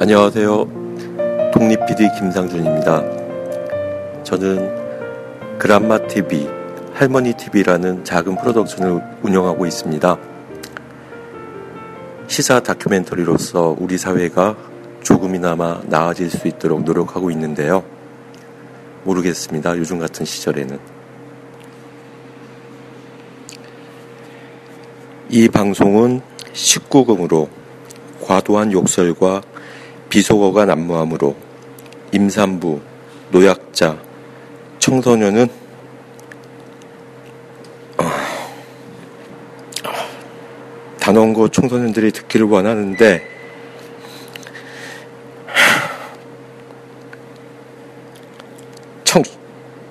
안녕하세요. 독립 PD 김상준입니다. 저는 그란마 TV, 할머니 TV라는 작은 프로덕션을 운영하고 있습니다. 시사 다큐멘터리로서 우리 사회가 조금이나마 나아질 수 있도록 노력하고 있는데요. 모르겠습니다. 요즘 같은 시절에는. 이 방송은 19금으로 과도한 욕설과 비속어가 난무하므로 임산부, 노약자, 청소년은 어, 단원고 청소년들이 듣기를 원하는데 청,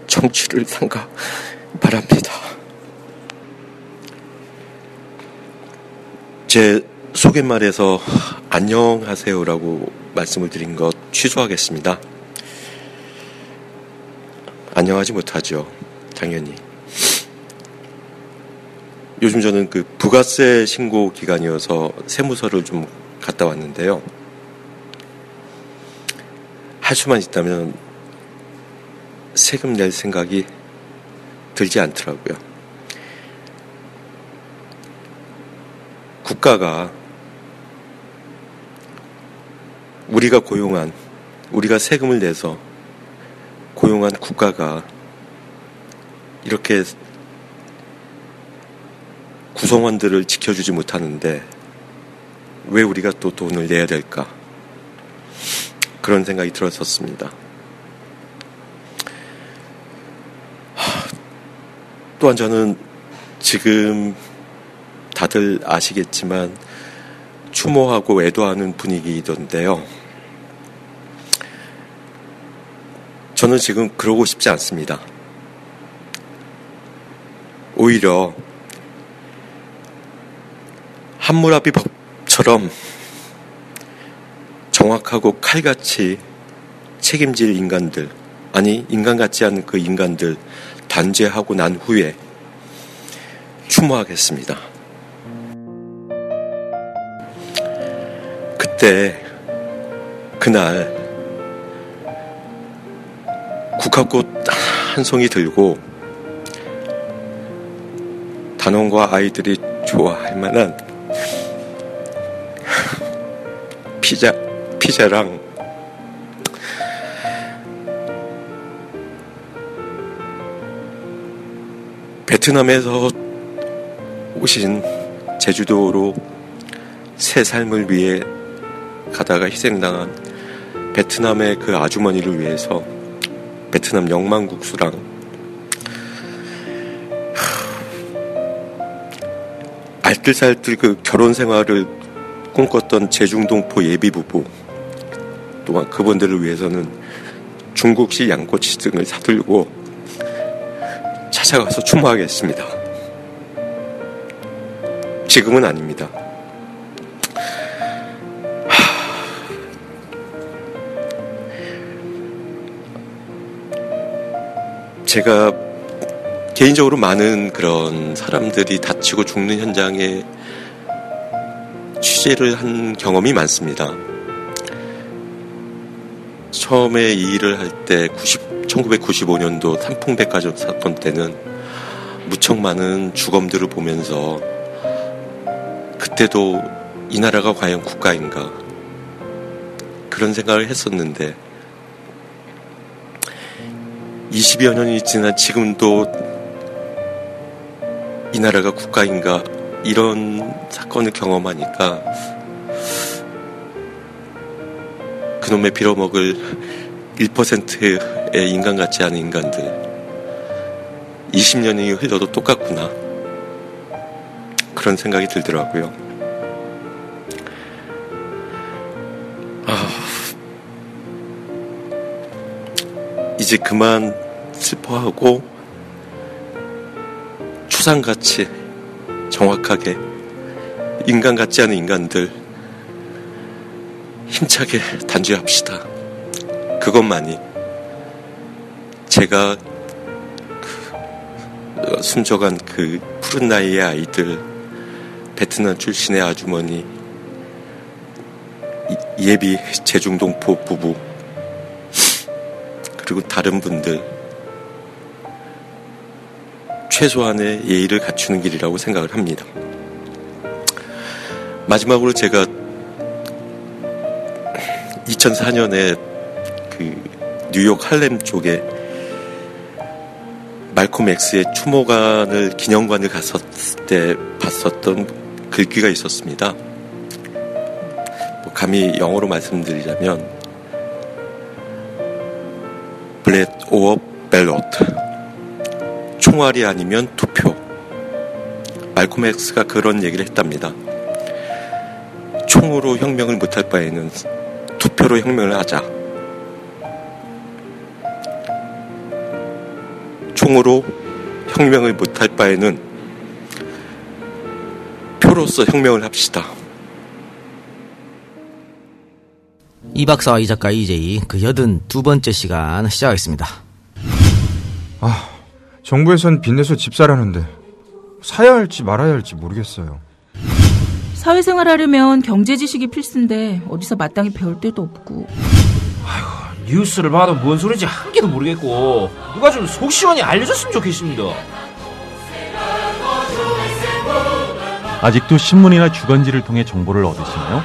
청취를 삼가 바랍니다. 제 소개말에서 안녕하세요라고 말씀을 드린 것 취소하겠습니다. 안녕하지 못하죠. 당연히. 요즘 저는 그 부가세 신고 기간이어서 세무서를 좀 갔다 왔는데요. 할 수만 있다면 세금 낼 생각이 들지 않더라고요. 국가가 우리가 고용한, 우리가 세금을 내서 고용한 국가가 이렇게 구성원들을 지켜주지 못하는데 왜 우리가 또 돈을 내야 될까? 그런 생각이 들었었습니다. 또한 저는 지금 다들 아시겠지만 추모하고 애도하는 분위기던데요. 저는 지금 그러고 싶지 않습니다. 오히려 한무라비 법처럼 정확하고 칼같이 책임질 인간들, 아니, 인간 같지 않은 그 인간들 단죄하고 난 후에 추모하겠습니다. 그때, 그날, 국화꽃 한 송이 들고 단원과 아이들이 좋아할 만한 피자, 피자랑 베트남에서 오신 제주도로 새 삶을 위해 가다가 희생당한 베트남의 그 아주머니를 위해서 베트남 영만국수랑 알뜰살뜰 그 결혼 생활을 꿈꿨던 제중동포 예비부부 또한 그분들을 위해서는 중국식 양꼬치 등을 사들고 찾아가서 추모하겠습니다. 지금은 아닙니다. 제가 개인적으로 많은 그런 사람들이 다치고 죽는 현장에 취재를 한 경험이 많습니다. 처음에 이 일을 할 때 1995년도 삼풍백화점 사건 때는 무척 많은 주검들을 보면서 그때도 이 나라가 과연 국가인가 그런 생각을 했었는데 20여 년이 지난 지금도 이 나라가 국가인가 이런 사건을 경험하니까 그놈의 빌어먹을 1%의 인간 같지 않은 인간들 20년이 흘러도 똑같구나 그런 생각이 들더라고요. 아, 이제 그만 슬퍼하고 추상같이 정확하게 인간 같지 않은 인간들 힘차게 단죄합시다. 그것만이 제가 그 숨져간 그 푸른 나이의 아이들 베트남 출신의 아주머니 예비 재중동포 부부 그리고 다른 분들 최소한의 예의를 갖추는 길이라고 생각을 합니다. 마지막으로 제가 2004년에 그 뉴욕 할렘 쪽에 말콤 엑스의 추모관을 기념관을 갔었을 때 봤었던 글귀가 있었습니다. 뭐 감히 영어로 말씀드리자면 bullet or ballot 총알이 아니면 투표 말콤 엑스가 그런 얘기를 했답니다. 총으로 혁명을 못할 바에는 투표로 혁명을 하자. 총으로 혁명을 못할 바에는 표로서 혁명을 합시다. 이 박사와 이 작가 이제이 그 여든 두 번째 시간 시작하겠습니다. 아, 정부에선 빚내서 집 사라는데 사야 할지 말아야 할지 모르겠어요. 사회생활 하려면 경제 지식이 필수인데 어디서 마땅히 배울 데도 없고. 뉴스를 봐도 뭔 소리인지 한 개도 모르겠고 누가 좀 속 시원히 알려줬으면 좋겠습니다. 아직도 신문이나 주간지를 통해 정보를 얻으시나요?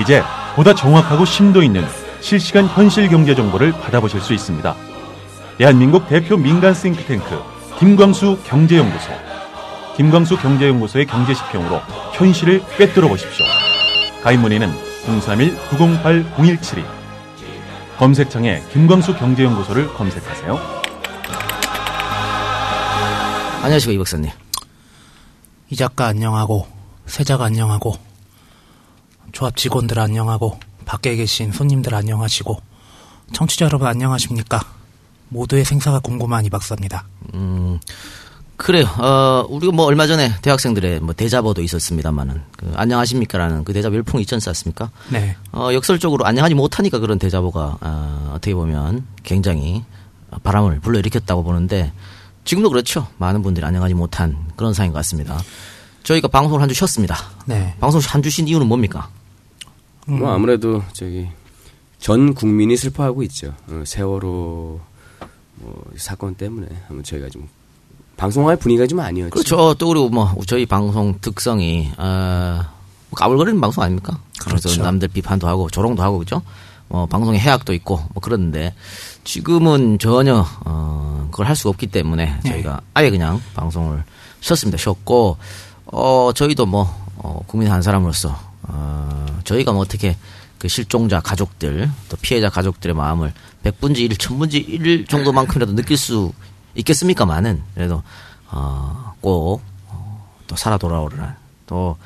이제 보다 정확하고 심도 있는 실시간 현실 경제 정보를 받아보실 수 있습니다. 대한민국 대표 민간 싱크탱크 김광수 경제연구소. 김광수 경제연구소의 경제시평으로 현실을 꿰뚫어 보십시오. 가입 문의는 031-908-0172. 검색창에 김광수 경제연구소를 검색하세요. 안녕하십니까 이 박사님. 이 작가 안녕하고 세자가 안녕하고 조합 직원들 안녕하고 밖에 계신 손님들 안녕하시고 청취자 여러분 안녕하십니까? 모두의 생사가 궁금한 이 박사입니다. 음 그래요. 어 우리가 뭐 얼마 전에 대학생들의 뭐 대자보도 있었습니다만은 그 안녕하십니까라는 그 대자보 열풍이 있지 않습니까? 네. 어 역설적으로 안녕하지 못하니까 그런 대자보가 어, 어떻게 보면 굉장히 바람을 불러일으켰다고 보는데 지금도 그렇죠. 많은 분들이 안녕하지 못한 그런 상황인 것 같습니다. 저희가 방송을 한 주 쉬었습니다. 네. 방송 한 주 쉰 이유는 뭡니까? 뭐 아무래도 저기 전 국민이 슬퍼하고 있죠. 어, 세월호 뭐 사건 때문에 한번 저희가 좀 방송할 분위기가 좀 아니었죠. 그렇죠. 또 그리고 뭐 저희 방송 특성이 어, 뭐 까불거리는 방송 아닙니까? 그래서 그렇죠. 남들 비판도 하고 조롱도 하고 그죠? 뭐 방송에 해악도 있고 뭐 그런데 지금은 전혀 어, 그걸 할 수가 없기 때문에 저희가 아예 그냥 방송을 쉬었습니다. 쉬었고 어 저희도 뭐 어, 국민 한 사람으로서 어, 저희가 뭐 어떻게 그 실종자 가족들 또 피해자 가족들의 마음을 백분지 일, 천분지 일 정도만큼이라도 느낄 수 있겠습니까만은 그래도 어, 꼭 어, 또 살아 돌아오라 또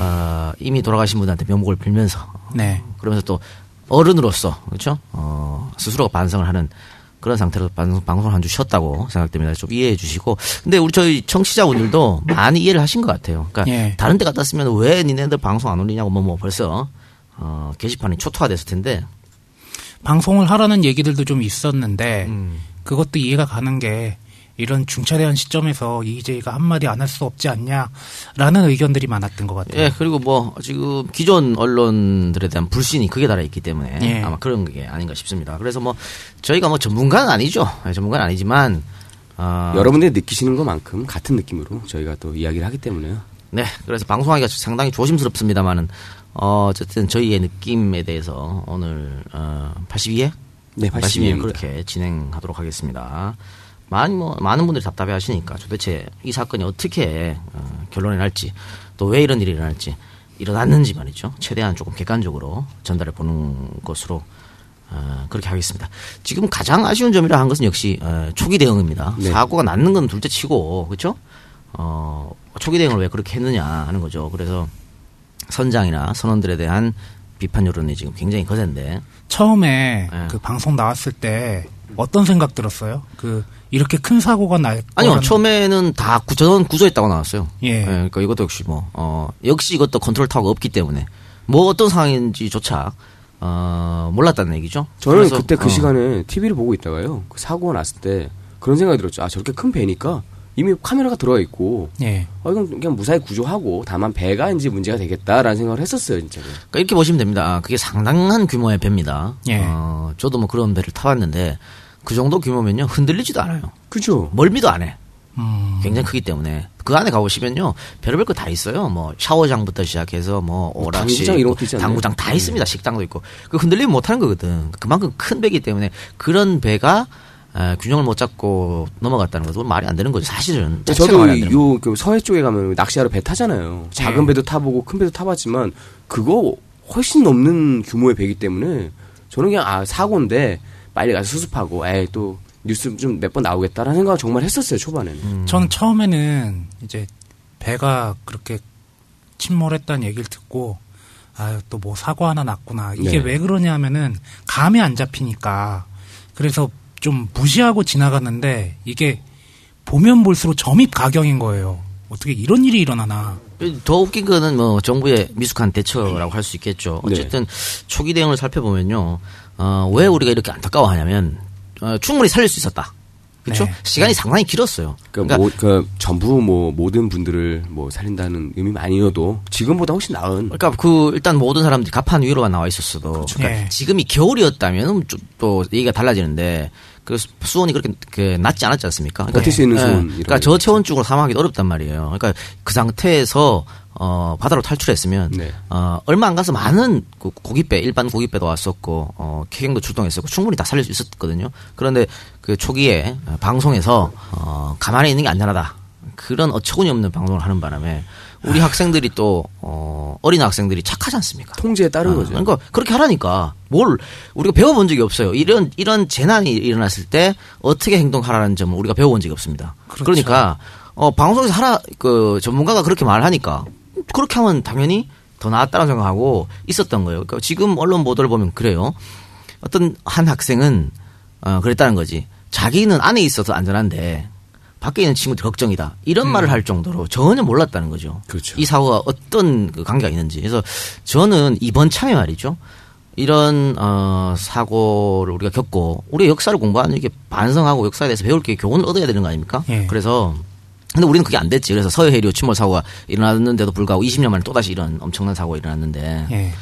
어, 이미 돌아가신 분한테 명복을 빌면서 네. 그러면서 또 어른으로서 그렇죠 어, 스스로가 반성을 하는 그런 상태로 방송, 방송을 한 주 쉬었다고 생각됩니다. 좀 이해해 주시고. 근데 우리 저희 청취자분들도 많이 이해를 하신 것 같아요. 그러니까 예. 다른 데 갔다 왔으면 왜 니네들 방송 안 올리냐고 뭐, 뭐 벌써 어, 게시판이 초토화됐을 텐데 방송을 하라는 얘기들도 좀 있었는데 음. 그것도 이해가 가는 게 이런 중차대한 시점에서 이재희가 한마디 안 할 수 없지 않냐라는 의견들이 많았던 것 같아요. 예, 그리고 뭐 지금 기존 언론들에 대한 불신이 크게 달아 있기 때문에 예. 아마 그런 게 아닌가 싶습니다. 그래서 뭐 저희가 뭐 전문가는 아니죠. 예, 전문가는 아니지만 어, 여러분들이 느끼시는 것만큼 같은 느낌으로 저희가 또 이야기를 하기 때문에요. 네, 그래서 방송하기가 상당히 조심스럽습니다만은 어, 어쨌든 저희의 느낌에 대해서 오늘 어, 82회 네, 82회 입니다. 그렇게 진행하도록 하겠습니다. 많이 뭐 많은 분들이 답답해 하시니까 도대체 이 사건이 어떻게 어, 결론이 날지 또 왜 이런 일이 일어날지 일어났는지 말이죠. 최대한 조금 객관적으로 전달해 보는 것으로 어, 그렇게 하겠습니다. 지금 가장 아쉬운 점이라 한 것은 역시 어, 초기 대응입니다. 네. 사고가 났는 건 둘째 치고 그렇죠? 어, 초기 대응을 왜 그렇게 했느냐 하는 거죠. 그래서 선장이나 선원들에 대한 비판 여론이 지금 굉장히 거센데 처음에 예. 그 방송 나왔을 때 어떤 생각 들었어요? 그 이렇게 큰 사고가 날 아니요 처음에는 다 구- 전원 구조했다고 나왔어요. 예. 그러니까 이것도 역시 뭐 어, 역시 이것도 컨트롤 타워가 없기 때문에 뭐 어떤 상황인지조차 어, 몰랐다는 얘기죠. 저는 그래서, 그때 그 어, 시간에 TV를 보고 있다가요. 그 사고가 났을 때 그런 생각이 들었죠. 아 저렇게 큰 배니까 이미 카메라가 들어와 있고 예. 어, 이건 그냥 무사히 구조하고 다만 배가 이제 문제가 되겠다라는 생각을 했었어요, 진짜. 그러니까 이렇게 보시면 됩니다. 그게 상당한 규모의 배입니다. 예. 어, 저도 뭐 그런 배를 타봤는데 그 정도 규모면요 흔들리지도 않아요. 그죠? 멀미도 안 해. 음. 굉장히 크기 때문에 그 안에 가보시면요 별의별 거 다 있어요. 뭐 샤워장부터 시작해서 뭐 오락실, 당구장 이런 있고? 당구장 다 네. 있습니다. 식당도 있고 그 흔들리면 못하는 거거든. 그만큼 큰 배기 때문에 그런 배가 에, 균형을 못 잡고 넘어갔다는 것은 말이 안 되는 거죠. 사실은 저도. 요 그 서해 쪽에 가면 낚시하러 배 타잖아요. 작은 네. 배도 타보고 큰 배도 타봤지만 그거 훨씬 넘는 규모의 배기 때문에 저는 그냥 아 사고인데 빨리 가서 수습하고 에이 또 뉴스 좀 몇 번 나오겠다라는 생각을 정말 했었어요 초반에는. 음. 저는 처음에는 이제 배가 그렇게 침몰했다는 얘기를 듣고 아유 또 뭐 사고 하나 났구나 이게 네. 왜 그러냐면은 감이 안 잡히니까 그래서 좀 무시하고 지나갔는데 이게 보면 볼수록 점입 가경인 거예요. 어떻게 이런 일이 일어나나? 더 웃긴 거는 뭐 정부의 미숙한 대처라고 할 수 있겠죠. 네. 어쨌든 초기 대응을 살펴보면요. 어, 왜 우리가 이렇게 안타까워하냐면 어, 충분히 살릴 수 있었다. 그렇죠? 네. 시간이 상당히 길었어요. 그러니까, 뭐, 그 전부 뭐 모든 분들을 뭐 살린다는 의미는 아니어도 지금보다 훨씬 나은. 그러니까 그 일단 모든 사람들이 가판 위로만 나와 있었어도 그렇죠. 그러니까 네. 지금이 겨울이었다면 좀또 얘기가 달라지는데 그 수온이 그렇게 그 낮지 않았지 않습니까? 그러니까, 버틸 수 있는 수온 이런 그러니까 거. 저체온증으로 사망하기 어렵단 말이에요. 그러니까 그 상태에서 어 바다로 탈출했으면 네. 어 얼마 안 가서 많은 그 고깃배 일반 고깃배도 왔었고 어 케경도 출동했었고 충분히 다 살릴 수 있었거든요. 그런데 그 초기에 어, 방송에서 어 가만히 있는 게 안전하다. 그런 어처구니 없는 방송을 하는 바람에 우리 학생들이 또 어, 어린 학생들이 착하지 않습니까? 통제에 따른 어, 거죠. 그러니까 그렇게 하라니까 뭘 우리가 배워본 적이 없어요. 이런 이런 재난이 일어났을 때 어떻게 행동하라는 점을 우리가 배워본 적이 없습니다. 그렇죠. 그러니까 어 방송에서 하라 그 전문가가 그렇게 말하니까 그렇게 하면 당연히 더 나았다는 생각하고 있었던 거예요. 그러니까 지금 언론 보도를 보면 그래요. 어떤 한 학생은 어 그랬다는 거지. 자기는 안에 있어서 안전한데 밖에 있는 친구들 걱정이다. 이런 말을 할 정도로 전혀 몰랐다는 거죠. 그렇죠. 이 사고가 어떤 그 관계가 있는지. 그래서 저는 이번 참에 말이죠. 이런 어 사고를 우리가 겪고 우리가 역사를 공부하는 게 반성하고 역사에 대해서 배울 게 교훈을 얻어야 되는 거 아닙니까? 예. 그래서 근데 우리는 그게 안 됐지. 그래서 서해 해리오 침몰 사고가 일어났는데도 불구하고 20년 만에 또다시 이런 엄청난 사고가 일어났는데 예.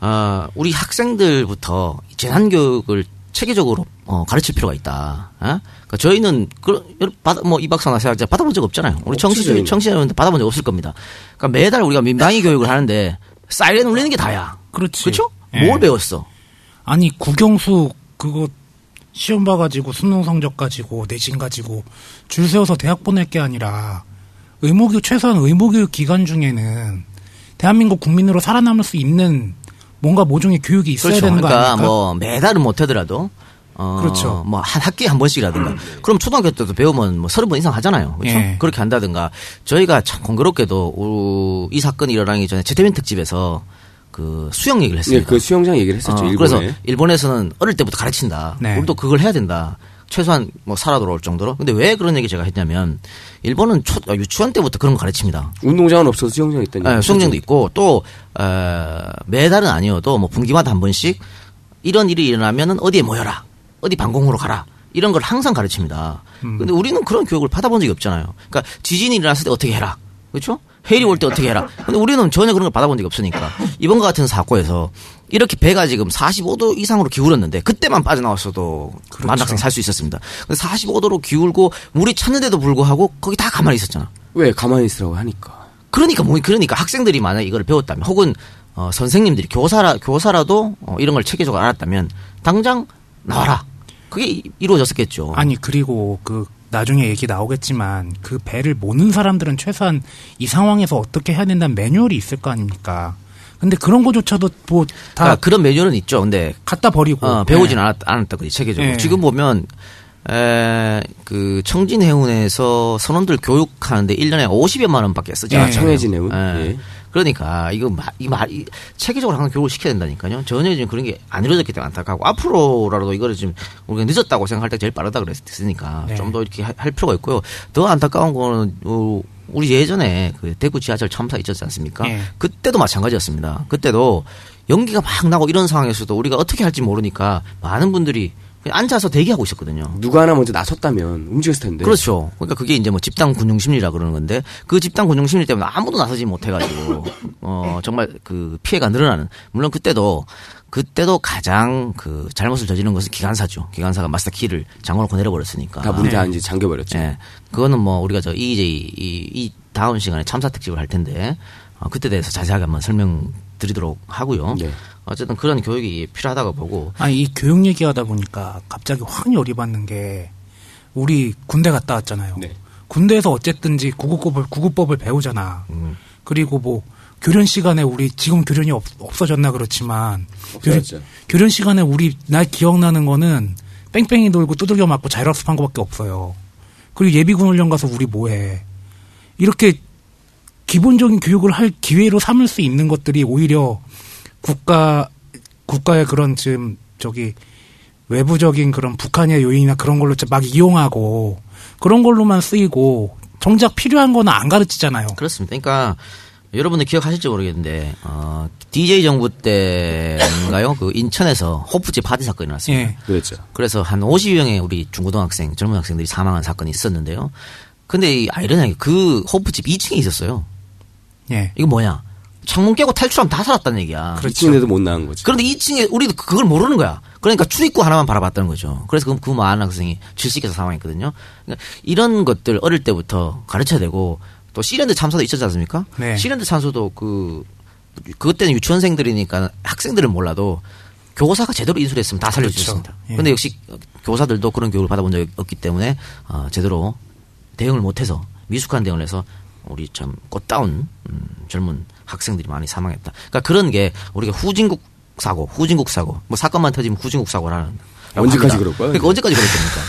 아, 우리 학생들부터 재난 교육을 체계적으로 어, 가르칠 필요가 있다. 어? 그러니까 저희는 그, 받아, 뭐 이 박사나 세학자 받아본 적 없잖아요. 우리 청취자. 청취자분들 받아본 적 없을 겁니다. 그러니까 매달 우리가 민방위 교육을 하는데 사이렌 울리는 게 다야. 그렇지. 그렇죠? 예. 뭘 배웠어? 아니 국영수 그거 시험 봐가지고 수능 성적 가지고 내신 가지고 줄 세워서 대학 보낼 게 아니라 의무교육 최소한 의무교육 기간 중에는 대한민국 국민으로 살아남을 수 있는 뭔가 모종의 교육이 있어야 그렇죠. 되는 거 그러니까 아닙니까? 뭐 매달은 못 하더라도 어, 그렇죠. 뭐 한 학기에 한 번씩이라든가. 그럼 초등학교 때도 배우면 뭐 서른 번 이상 하잖아요. 그렇죠? 예. 그렇게 한다든가. 저희가 참 공교롭게도 우- 이 사건이 일어나기 전에 제태민 특집에서 그 수영 얘기를 네, 했습니다. 그 수영장 얘기를 했었죠. 어, 일본에. 그래서 일본에서는 어릴 때부터 가르친다. 네. 우리도 그걸 해야 된다. 최소한 뭐 살아 돌아올 정도로. 근데 왜 그런 얘기 제가 했냐면 일본은 초, 어, 유치원 때부터 그런 거 가르칩니다. 운동장은 없어서 수영장 있다니. 예, 수영장도 있고 또 어, 매달은 아니어도 뭐 분기마다 한 번씩 이런 일이 일어나면은 어디에 모여라, 어디 방공호로 가라. 이런 걸 항상 가르칩니다. 근데 우리는 그런 교육을 받아본 적이 없잖아요. 그러니까 지진이 일어났을 때 어떻게 해라. 그렇죠? 해일이 올때 어떻게 해라. 근데 우리는 전혀 그런 걸 받아본 적이 없으니까. 이번 과 같은 사고에서 이렇게 배가 지금 45도 이상으로 기울었는데 그때만 빠져나왔어도 많은 학생이 살수 있었습니다. 근데 45도로 기울고 물이 찼는데도 불구하고 거기 다 가만히 있었잖아. 왜 가만히 있으라고 하니까. 그러니까 뭐 그러니까 학생들이 만약 이걸 배웠다면 혹은 어, 선생님들이 교사라 교사라도 어, 이런 걸 체계적으로 알았다면 당장 나와라. 그게 이- 이루어졌었겠죠. 아니 그리고 그 나중에 얘기 나오겠지만 그 배를 모는 사람들은 최소한 이 상황에서 어떻게 해야 된다는 매뉴얼이 있을 거 아닙니까? 근데 그런 거조차도 뭐다 그러니까 그런 매뉴얼은 있죠. 근데 갖다 버리고 어, 배우진 네. 않았, 않았다 그지 체계적으로. 네. 지금 보면 에, 그 청진 해운에서 선원들 교육하는데 1년에 50여만 원밖에 쓰지 예. 않아요. 청해진 해운? 예. 예. 그러니까 이거 마, 이 말, 이 체계적으로 항상 교육을 시켜야 된다니까요. 전혀 지금 그런 게 안 이루어졌기 때문에 안타깝고 앞으로라도 이거를 지금 우리가 늦었다고 생각할 때 제일 빠르다 그랬으니까 네. 좀더 이렇게 할, 할 필요가 있고요. 더 안타까운 거는 어, 우리 예전에 그 대구 지하철 참사 있었지 않습니까? 예. 그때도 마찬가지였습니다. 그때도 연기가 막 나고 이런 상황에서도 우리가 어떻게 할지 모르니까 많은 분들이 앉아서 대기하고 있었거든요. 누가 하나 먼저 나섰다면 움직였을 텐데. 그렇죠. 그러니까 그게 이제 뭐 집단 군용 심리라 그러는 건데 그 집단 군용 심리 때문에 아무도 나서지 못해가지고 어 정말 그 피해가 늘어나는 물론 그때도 그때도 가장 그 잘못을 저지른 것은 기관사죠. 기관사가 마스터 키를 장어놓고 내려버렸으니까. 다 문이 다 이제 잠겨버렸죠. 예. 그거는 뭐 우리가 저 EJ 이, 이 다음 시간에 참사 특집을 할 텐데 어, 그때 대해서 자세하게 한번 설명드리도록 하고요. 네. 어쨌든 그런 교육이 필요하다고 보고 아니 이 교육 얘기하다 보니까 갑자기 확 열이 받는 게 우리 군대 갔다 왔잖아요. 네. 군대에서 어쨌든지 구급법을 구급법을 배우잖아. 음. 그리고 뭐 교련 시간에 우리 지금 교련이 없, 없어졌나 그렇지만 교련. 교련 시간에 우리 날 기억나는 거는 뺑뺑이 돌고 두들겨 맞고 자율학습한 거밖에 없어요. 그리고 예비군 훈련 가서 우리 뭐해? 이렇게 기본적인 교육을 할 기회로 삼을 수 있는 것들이 오히려 국가 국가의 그런 지금 저기 외부적인 그런 북한의 요인이나 그런 걸로 막 이용하고 그런 걸로만 쓰이고 정작 필요한 거는 안 가르치잖아요. 그렇습니다. 그러니까 여러분들 기억하실지 모르겠는데 어, DJ 정부 때인가요? 그 인천에서 호프집 파티 사건이 났습니다. 예. 그렇죠. 그래서 한 50여명의 우리 중고등학생, 젊은 학생들이 사망한 사건이 있었는데요. 근데 이 아이러니하게 그 호프집 2층에 있었어요. 예. 이거 뭐냐? 창문 깨고 탈출하면 다 살았다는 얘기야. 그렇지인데도 못 나간 거지. 그런데 2층에 우리도 그걸 모르는 거야. 그러니까 출입구 하나만 바라봤다는 거죠. 그래서 그, 그 많은 학생이 질식해서 사망했거든요. 그러니까 이런 것들 어릴 때부터 가르쳐야 되고 또 시랜드 참사도 있었지 않습니까? 네. 시랜드 참사도 그 그때는 유치원생들이니까 학생들은 몰라도 교사가 제대로 인수했으면 다 살려주셨습니다. 그렇죠. 예. 근데 역시 교사들도 그런 교육을 받아본 적이 없기 때문에 어, 제대로 대응을 못해서 미숙한 대응을 해서 우리 참 꽃다운 음, 젊은 학생들이 많이 사망했다. 그러니까 그런 게 우리가 후진국 사고, 후진국 사고, 뭐 사건만 터지면 후진국 사고라는. 언제까지 그럴 거야? 그러니까 언제까지 그럴 겁니까?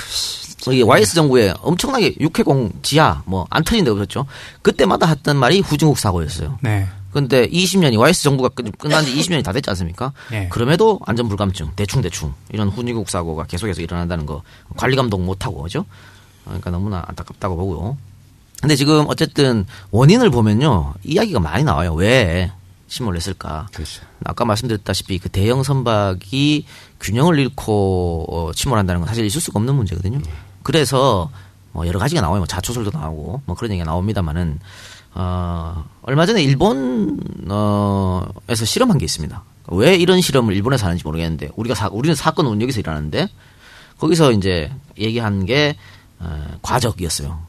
이게 YS 정부에 엄청나게 육해공 지하 뭐 안 터진 데 없었죠. 그때마다 했던 말이 후진국 사고였어요. 네. 근데 20년이 YS 정부가 끝- 끝난 지 20년이 다 됐지 않습니까? 네. 그럼에도 안전 불감증, 대충 대충 이런 후진국 사고가 계속해서 일어난다는 거 관리 감독 못 하고 그죠? 그러니까 너무나 안타깝다고 보고요. 근데 지금 어쨌든 원인을 보면요 이야기가 많이 나와요. 왜 침몰을 했을까? 그렇죠. 아까 말씀드렸다시피 그 대형 선박이 균형을 잃고 어, 침몰한다는 건 사실 있을 수가 없는 문제거든요. 그래서 뭐 여러 가지가 나와요. 뭐 자초설도 나오고 뭐 그런 얘기가 나옵니다만은 어, 얼마 전에 일본 어에서 실험한 게 있습니다. 왜 이런 실험을 일본에서 하는지 모르겠는데 우리가 사, 우리는 사건 은 여기서 일하는데 거기서 이제 얘기한 게 어, 과적이었어요.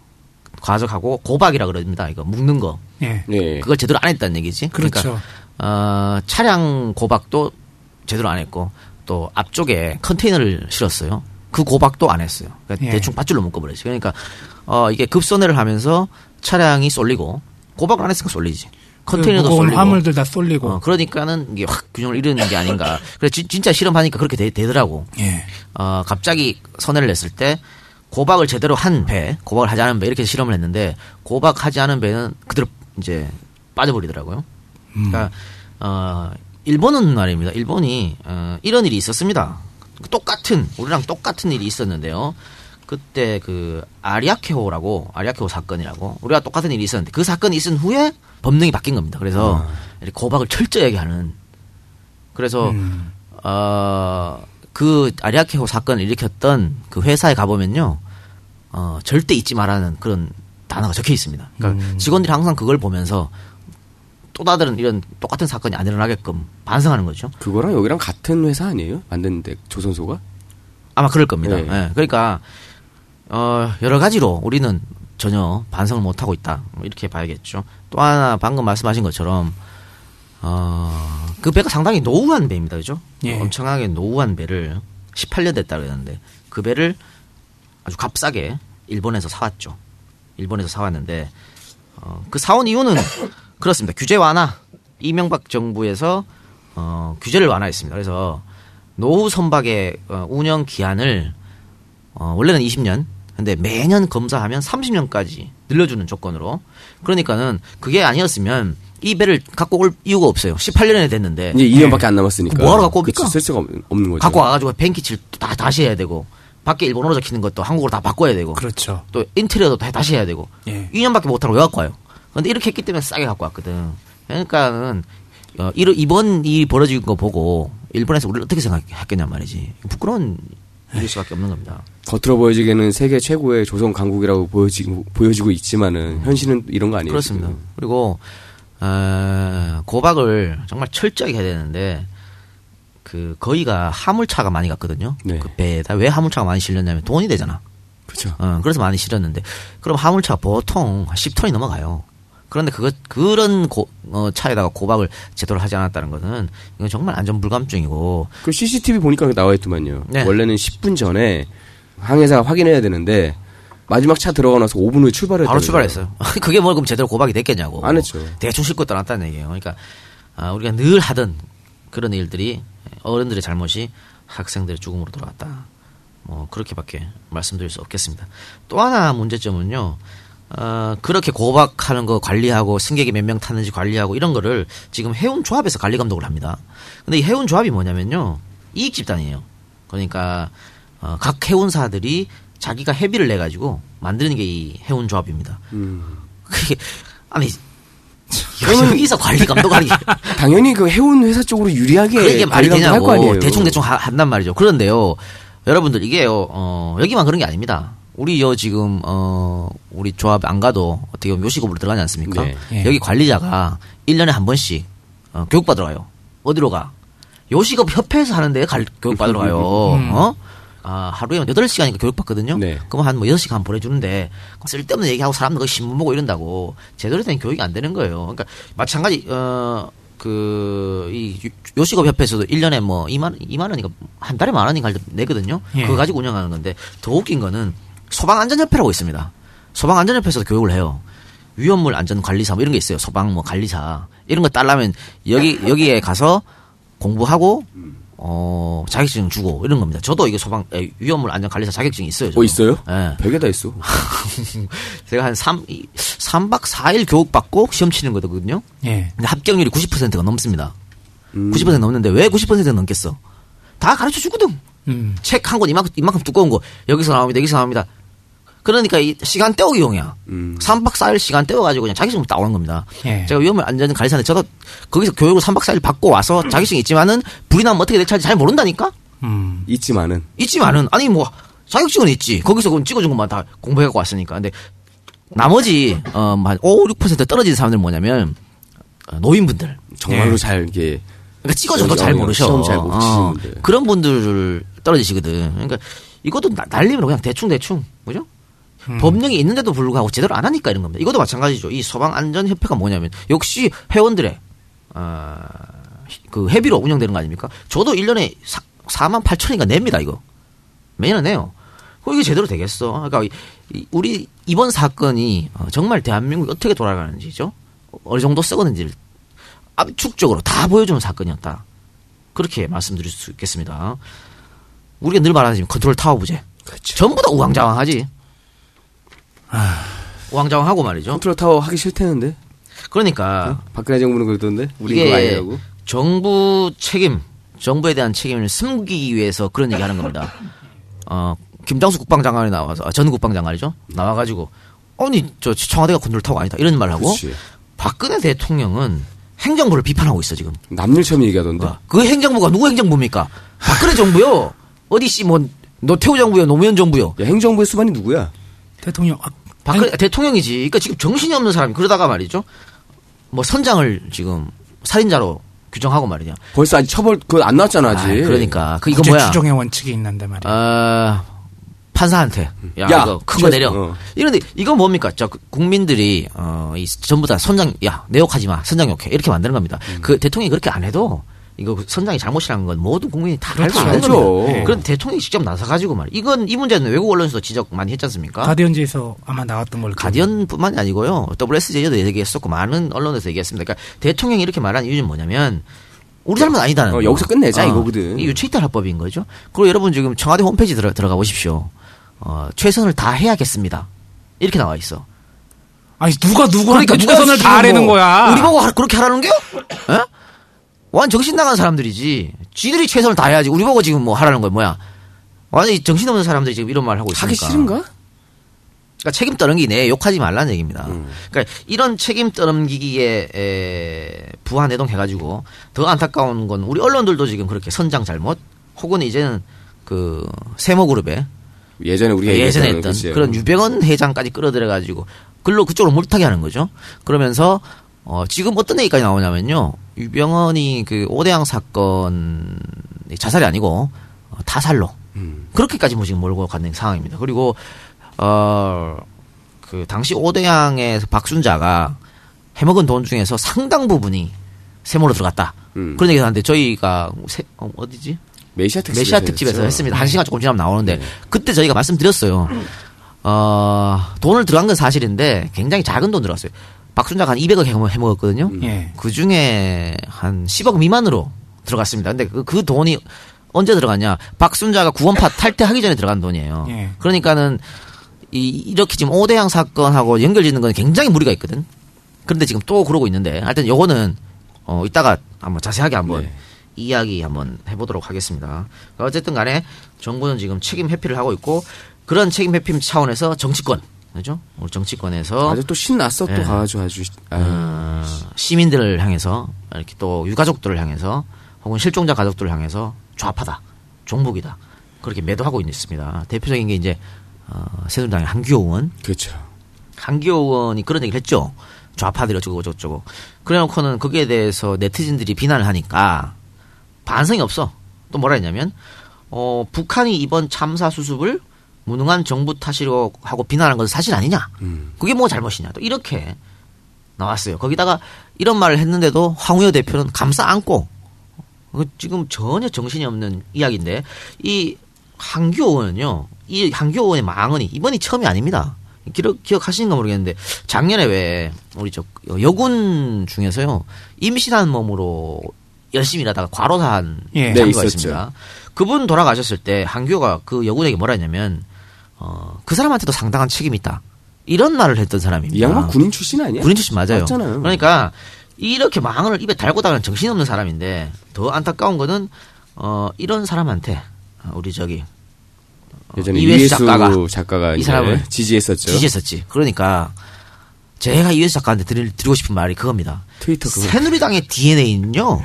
과적하고 고박이라 그럽니다. 이거 묶는 거. 예. 네. 그걸 제대로 안 했다는 얘기지. 그렇죠. 그러니까 어, 차량 고박도 제대로 안 했고 또 앞쪽에 컨테이너를 실었어요. 그 고박도 안 했어요. 그러니까 예. 대충 밧줄로 묶어버렸어요. 그러니까 어, 이게 급선회를 하면서 차량이 쏠리고 고박을 안 했으니까 쏠리지. 컨테이너도 그 쏠리고. 화물들 다 쏠리고. 어, 그러니까는 이게 확 균형을 잃는 게 아닌가. 그래 지- 진짜 실험하니까 그렇게 되, 되더라고. 예. 어, 갑자기 선회를 냈을 때 고박을 제대로 한 배, 고박을 하지 않은 배 이렇게 실험을 했는데 고박하지 않은 배는 그대로 이제 빠져버리더라고요. 그러니까 어, 일본은 말입니다. 일본이 어, 이런 일이 있었습니다. 똑같은 우리랑 똑같은 일이 있었는데요. 그때 그 아리아케호라고 아리아케호 사건이라고 우리가 똑같은 일이 있었는데 그 사건이 있은 후에 법령이 바뀐 겁니다. 그래서 이렇게 고박을 철저하게 하는 그래서 음. 어 그 아리아케호 사건을 일으켰던 그 회사에 가보면요, 어 절대 잊지 말라는 그런 단어가 적혀 있습니다. 그러니까 음. 직원들이 항상 그걸 보면서 또 다른 이런 똑같은 사건이 안 일어나게끔 반성하는 거죠. 그거랑 여기랑 같은 회사 아니에요? 만드는데 조선소가? 아마 그럴 겁니다. 네. 예, 그러니까 어 여러 가지로 우리는 전혀 반성을 못 하고 있다 뭐 이렇게 봐야겠죠. 또 하나 방금 말씀하신 것처럼 어 그 배가 상당히 노후한 배입니다, 그죠? 예. 엄청나게 노후한 배를 18년 됐다 그러는데 그 배를 아주 값싸게 일본에서 사왔죠. 일본에서 사왔는데 어, 그 사온 이유는 그렇습니다. 규제 완화. 이명박 정부에서 어, 규제를 완화했습니다. 그래서 노후 선박의 어, 운영 기한을 어, 원래는 20년, 근데 매년 검사하면 30년까지 늘려주는 조건으로. 그러니까는 그게 아니었으면 이 배를 갖고 올 이유가 없어요. 18년이 됐는데 이제 2년밖에 안 남았으니까. 뭐하러 갖고 옵니까? 쓸 수가 없- 없는 거죠. 갖고 와가지고 뱅키칠 다 다시 해야 되고 밖에 일본어로 적히는 것도 한국어로 다 바꿔야 되고 그렇죠. 또 인테리어도 다 다시 해야 되고 예. 2년밖에 못하고 왜 갖고 와요? 근데 이렇게 했기 때문에 싸게 갖고 왔거든. 그러니까는 어, 이러- 이번 이 벌어진 거 보고 일본에서 우리를 어떻게 생각했겠냔 말이지. 부끄러운 이럴 수밖에 없는 겁니다. 겉으로 보여지기에는 세계 최고의 조선 강국이라고 보여지고, 보여지고 있지만은 현실은 이런 거 아니에요. 그렇습니다. 지금. 그리고 어, 고박을 정말 철저하게 해야 되는데 그 거기가 화물차가 많이 갔거든요. 네. 그 배에다 왜 화물차가 많이 실렸냐면 돈이 되잖아. 그렇죠. 어, 그래서 많이 실었는데 그럼 화물차가 보통 10톤이 넘어가요. 그런데 그것 그런 고, 어, 차에다가 고박을 제대로 하지 않았다는 것은 이건 정말 안전 불감증이고 그 CCTV 보니까 나와 있더만요. 네. 원래는 10분 전에 항해사가 확인해야 되는데 마지막 차 들어가 나서 5분 후에 출발했다. 바로 출발했어요. 그게 뭐 그럼 제대로 고박이 됐겠냐고. 안 했죠. 대충 싣고 떠났다는 얘기예요. 그러니까 아, 우리가 늘 하던 그런 일들이 어른들의 잘못이 학생들의 죽음으로 돌아갔다. 뭐 그렇게밖에 말씀드릴 수 없겠습니다. 또 하나 문제점은요. 어, 그렇게 고박하는 거 관리하고 승객이 몇 명 타는지 관리하고 이런 거를 지금 해운 조합에서 관리 감독을 합니다. 근데 이 해운 조합이 뭐냐면요. 이익 집단이에요. 그러니까 어, 각 해운사들이 자기가 회비를 내 가지고 만드는 게 이 해운 조합입니다. 음. 그게 아니 여기서 관리 감독하기 당연히 그 해운 회사 쪽으로 유리하게 그게 말이 되냐고. 대충 대충 하- 한단 말이죠. 그런데요, 여러분들 이게요, 어, 여기만 그런 게 아닙니다. 우리 여 지금 어 우리 조합 안 가도 어떻게 보면 요식업으로 들어가지 않습니까? 네. 예. 여기 관리자가 1년에 한 번씩 어, 교육 받으러 가요. 어디로 가? 요식업 협회에서 하는데 갈, 교육 받으러 가요. 어? 아, 하루에 8시간이니까 교육 받거든요. 네. 그럼 한뭐 6시간 보내주는데 쓸데없는 얘기하고 사람들 거 신문 보고 이런다고 제대로 된 교육이 안 되는 거예요. 그러니까 마찬가지 어. 그, 이, 요식업 협회에서도 1년에 뭐, 2만, 2만 원이니까, 한 달에 만 원인가 내거든요? 예. 그거 가지고 운영하는 건데, 더 웃긴 거는, 소방안전협회라고 있습니다. 소방안전협회에서도 교육을 해요. 위험물 안전관리사 뭐 이런 게 있어요. 소방 뭐 관리사. 이런 거 딸라면, 여기, 여기에 가서 공부하고, 어, 자격증 주고, 이런 겁니다. 저도 이게 소방, 에, 위험물 안전 관리사 자격증이 있어요. 저도. 어 있어요? 예. 벽에 다 있어. 제가 한 3, 3박 4일 교육 받고 시험 치는 거거든요. 예. 근데 합격률이 90%가 넘습니다. 음. 90% 넘는데 왜 90%가 넘겠어? 다 가르쳐 주거든. 음. 책한 권 이만큼, 이만큼 두꺼운 거 여기서 나옵니다. 여기서 나옵니다. 그러니까 이 시간 때우기용이야. 음. 3박 4일 시간 때워가지고 그냥 자격증 따오는 겁니다. 예. 제가 위험을 안전 관리사인데 저도 거기서 교육을 3박 4일 받고 와서 자격증이 있지만은 불이 나면 어떻게 대처할지 잘 모른다니까? 음. 있지만은 있지만은 아니 뭐 자격증은 있지. 거기서 그럼 찍어준 것만 다 공부해갖고 왔으니까. 근데 나머지 어한 5, 6% 떨어진 사람들 은 뭐냐면 어, 노인분들. 정말로 예. 잘 이게 그러니까 찍어줘도 어, 잘 어, 모르셔. 시험 잘못 어. 그런 분들을 떨어지시거든. 그러니까 이것도 나- 날리면 그냥 대충 대충 그죠? 법령이 있는데도 불구하고 제대로 안 하니까 이런 겁니다. 이것도 마찬가지죠. 이 소방안전협회가 뭐냐면 역시 회원들의 어, 그 회비로 운영되는 거 아닙니까? 저도 1년에 4, 4만 8천인가 냅니다 이거. 매년 내요. 그 이게 제대로 되겠어. 그러니까 이- 이- 우리 이번 사건이 어, 정말 대한민국이 어떻게 돌아가는지죠? 어느 정도 썩었는지를 압축적으로 다 보여주는 사건이었다. 그렇게 말씀드릴 수 있겠습니다. 우리가 늘 말하는 지금 컨트롤 타워 부재. 전부 다 우왕좌왕하지. 우왕좌왕하고 말이죠. 컨트롤 타워 하기 싫다는데 그러니까 박근혜 정부는 그러던데 우리 이게 그거 아니라고. 정부 책임, 정부에 대한 책임을 숨기기 위해서 그런 얘기 하는 겁니다. 어, 김장수 국방장관이 나와서, 아, 전 국방장관이죠? 나와가지고, 아니, 저 청와대가 컨트롤 타워가 아니다. 이런 말 하고, 그렇지. 박근혜 대통령은 행정부를 비판하고 있어, 지금. 남일처럼 얘기하던데. 그 행정부가 누구 행정부입니까? 박근혜 정부요. 어디 씨, 뭐, 노태우 정부요, 노무현 정부요. 야, 행정부의 수반이 누구야? 대통령 아, 박근혜 대통령이지. 그러니까 지금 정신이 없는 사람이 그러다가 말이죠. 뭐 선장을 지금 살인자로 규정하고 말이냐. 벌써 아직 처벌 그거 안 나왔잖아 아직. 아, 그러니까 그 이거 뭐야? 추정의 원칙이 있는데 말이야. 어, 판사한테 야, 야, 이거 큰거 저- 내려. 어. 이런데 이건 뭡니까? 저 국민들이 어, 이 전부 다 선장 야, 내 욕하지 마. 선장 욕해. 이렇게 만드는 겁니다. 음. 그 대통령이 그렇게 안 해도 이거 그 선장이 잘못이라는 건 모든 국민이 다 알고 그렇죠. 있는. 네. 그런데 대통령이 직접 나서 가지고 말. 이건 이 문제는 외국 언론에서도 지적 많이 했지 않습니까? 가디언지에서 아마 나왔던 걸. 가디언뿐만이 아니고요. WSJ도 얘기했었고 많은 언론에서 얘기했습니다. 그러니까 대통령이 이렇게 말한 이유는 뭐냐면 우리 잘못 아니다는 어, 거. 여기서 끝내자, 이거거든. 이 유체이탈 합법인 거죠. 그리고 여러분 지금 청와대 홈페이지 들어, 들어가 보십시오. 어, 최선을 다 해야겠습니다. 이렇게 나와 있어. 아니 누가 누구한테 누가 최선을 지금 다하라는 뭐 거야. 우리 보고 하- 그렇게 하라는 게요? 에? 완 정신 나간 사람들이지. 지들이 최선을 다해야지. 우리 보고 지금 뭐 하라는 거야 뭐야? 완전히 정신없는 사람들이 지금 이런 말 하고 있으니까. 하기 싫은가? 그러니까 책임 떠넘기 내 욕하지 말라는 얘기입니다. 음. 그러니까 이런 책임 떠넘기기에 에, 부하 내동해가지고 더 안타까운 건 우리 언론들도 지금 그렇게 선장 잘못 혹은 이제는 그 세모그룹에 예전에 우리가 예전에 얘기했던 했던 그치? 그런 유병헌 회장까지 끌어들여 가지고 글로 그쪽으로 물타기 하는 거죠. 그러면서 어 지금 어떤 얘기까지 나오냐면요. 유병헌이 그 오대양 사건 자살이 아니고 어, 타살로 음. 그렇게까지 뭐 지금 몰고 가는 상황입니다. 그리고 어 그 당시 오대양의 박순자가 해먹은 돈 중에서 상당 부분이 세모로 들어갔다. 음. 그런 얘기를 하는데 저희가 세- 어, 어디지? 메시아 특집에서, 메시아 특집에서. 했습니다. 한 시간 조금 지나면 나오는데 네. 그때 저희가 말씀드렸어요. 어, 돈을 들어간 건 사실인데 굉장히 작은 돈 들어갔어요. 박순자가 한 200억 해먹- 해먹었거든요. 예. 그 중에 한 10억 미만으로 들어갔습니다. 근데 그, 그 돈이 언제 들어갔냐? 박순자가 구원파 탈퇴하기 전에 들어간 돈이에요. 예. 그러니까는 이, 이렇게 지금 오대양 사건하고 연결짓는 건 굉장히 무리가 있거든. 그런데 지금 또 그러고 있는데 하여튼 요거는 어 이따가 한번 자세하게 한번 네. 이야기 한번 해보도록 하겠습니다. 어쨌든 간에 정부는 지금 책임 회피를 하고 있고 그런 책임 회피 차원에서 정치권 그죠? 우리 정치권에서 아주 또 신났어 또 예. 가가지고 아주 아유. 어, 시민들을 향해서 이렇게 또 유가족들을 향해서 혹은 실종자 가족들을 향해서 좌파다, 종북이다 그렇게 매도하고 있습니다. 대표적인 게 이제 어, 새누리당의 한기호 의원, 그렇죠. 한기호 의원이 그런 얘기를 했죠. 좌파들이 어쩌고 저쩌고. 그래놓고는 거기에 대해서 네티즌들이 비난을 하니까 반성이 없어. 또 뭐라 했냐면 어, 북한이 이번 참사 수습을 무능한 정부 탓이라고 하고 비난한 건 사실 아니냐? 음. 그게 뭐 잘못이냐? 또 이렇게 나왔어요. 거기다가 이런 말을 했는데도 황우여 대표는 감싸 안고 그 지금 전혀 정신이 없는 이야기인데 이 한규 의원은요. 이 한규 의원의 망언이 이번이 처음이 아닙니다. 기억, 기억하시는가 모르겠는데 작년에 왜 우리 저 여군 중에서요 임신한 몸으로 열심히 일하다가 과로사한 예. 네, 장교가 있었죠. 있습니다. 그분 돌아가셨을 때 한규가 그 여군에게 뭐라 했냐면 어, 그 사람한테도 상당한 책임이 있다. 이런 말을 했던 사람입니다. 이 양반 군인 출신 아니야? 군인 출신 맞아요. 맞잖아요. 그러니까 이렇게 망언을 입에 달고 다니는 정신없는 사람인데 더 안타까운 거는 어 이런 사람한테 우리 저기 예전에 이회수 이회수 작가가 작가가, 이 사람을 지지했었죠. 지지했었지. 그러니까 제가 이회수 작가한테 드리고 싶은 말이 그겁니다. 트위터 그거. 새누리당의 DNA는요.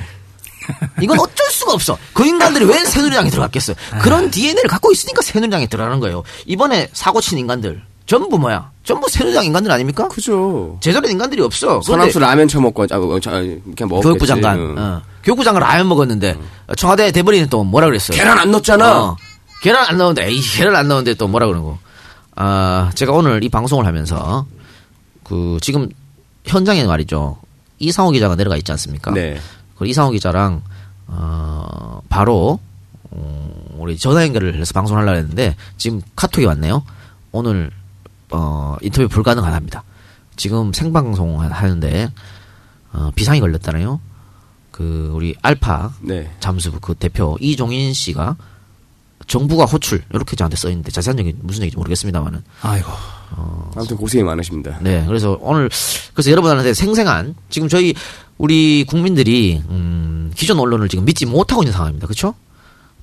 이건 어쩔 수가 없어. 그 인간들이 왜 새누리당에 들어갔겠어요? 그런 DNA를 갖고 있으니까 새누리당에 들어가는 거예요. 이번에 사고 친 인간들 전부 뭐야? 전부 새누리당 인간들 아닙니까? 그죠. 제대로 인간들이 없어. 서남수 라면 처먹고 아, 어, 저, 그냥 먹었겠지. 교육부 장관, 응. 어. 교육부 장관 라면 먹었는데 청와대 대변인은 또 뭐라 그랬어요? 계란 안 넣었잖아. 어, 계란 안 넣었는데, 에이, 계란 안 넣었는데 또 뭐라 그러고. 아, 제가 오늘 이 방송을 하면서 그 지금 현장에 말이죠. 이상호 기자가 내려가 있지 않습니까? 네. 그 이상호 기자랑 어, 바로 어, 우리 전화 연결을 해서 방송을 하려고 했는데 지금 카톡이 왔네요. 오늘 어, 인터뷰 불가능하답니다. 지금 생방송 하는데 어, 비상이 걸렸다네요. 그 우리 알파 네. 잠수부 그 대표 이종인 씨가 정부가 호출 이렇게 저한테 써 있는데 자세한 얘기 무슨 얘기인지 모르겠습니다만은 아이고. 아무튼 고생이 많으십니다. 네, 그래서 오늘 그래서 여러분한테 생생한 지금 저희 우리 국민들이 음, 기존 언론을 지금 믿지 못하고 있는 상황입니다. 그렇죠?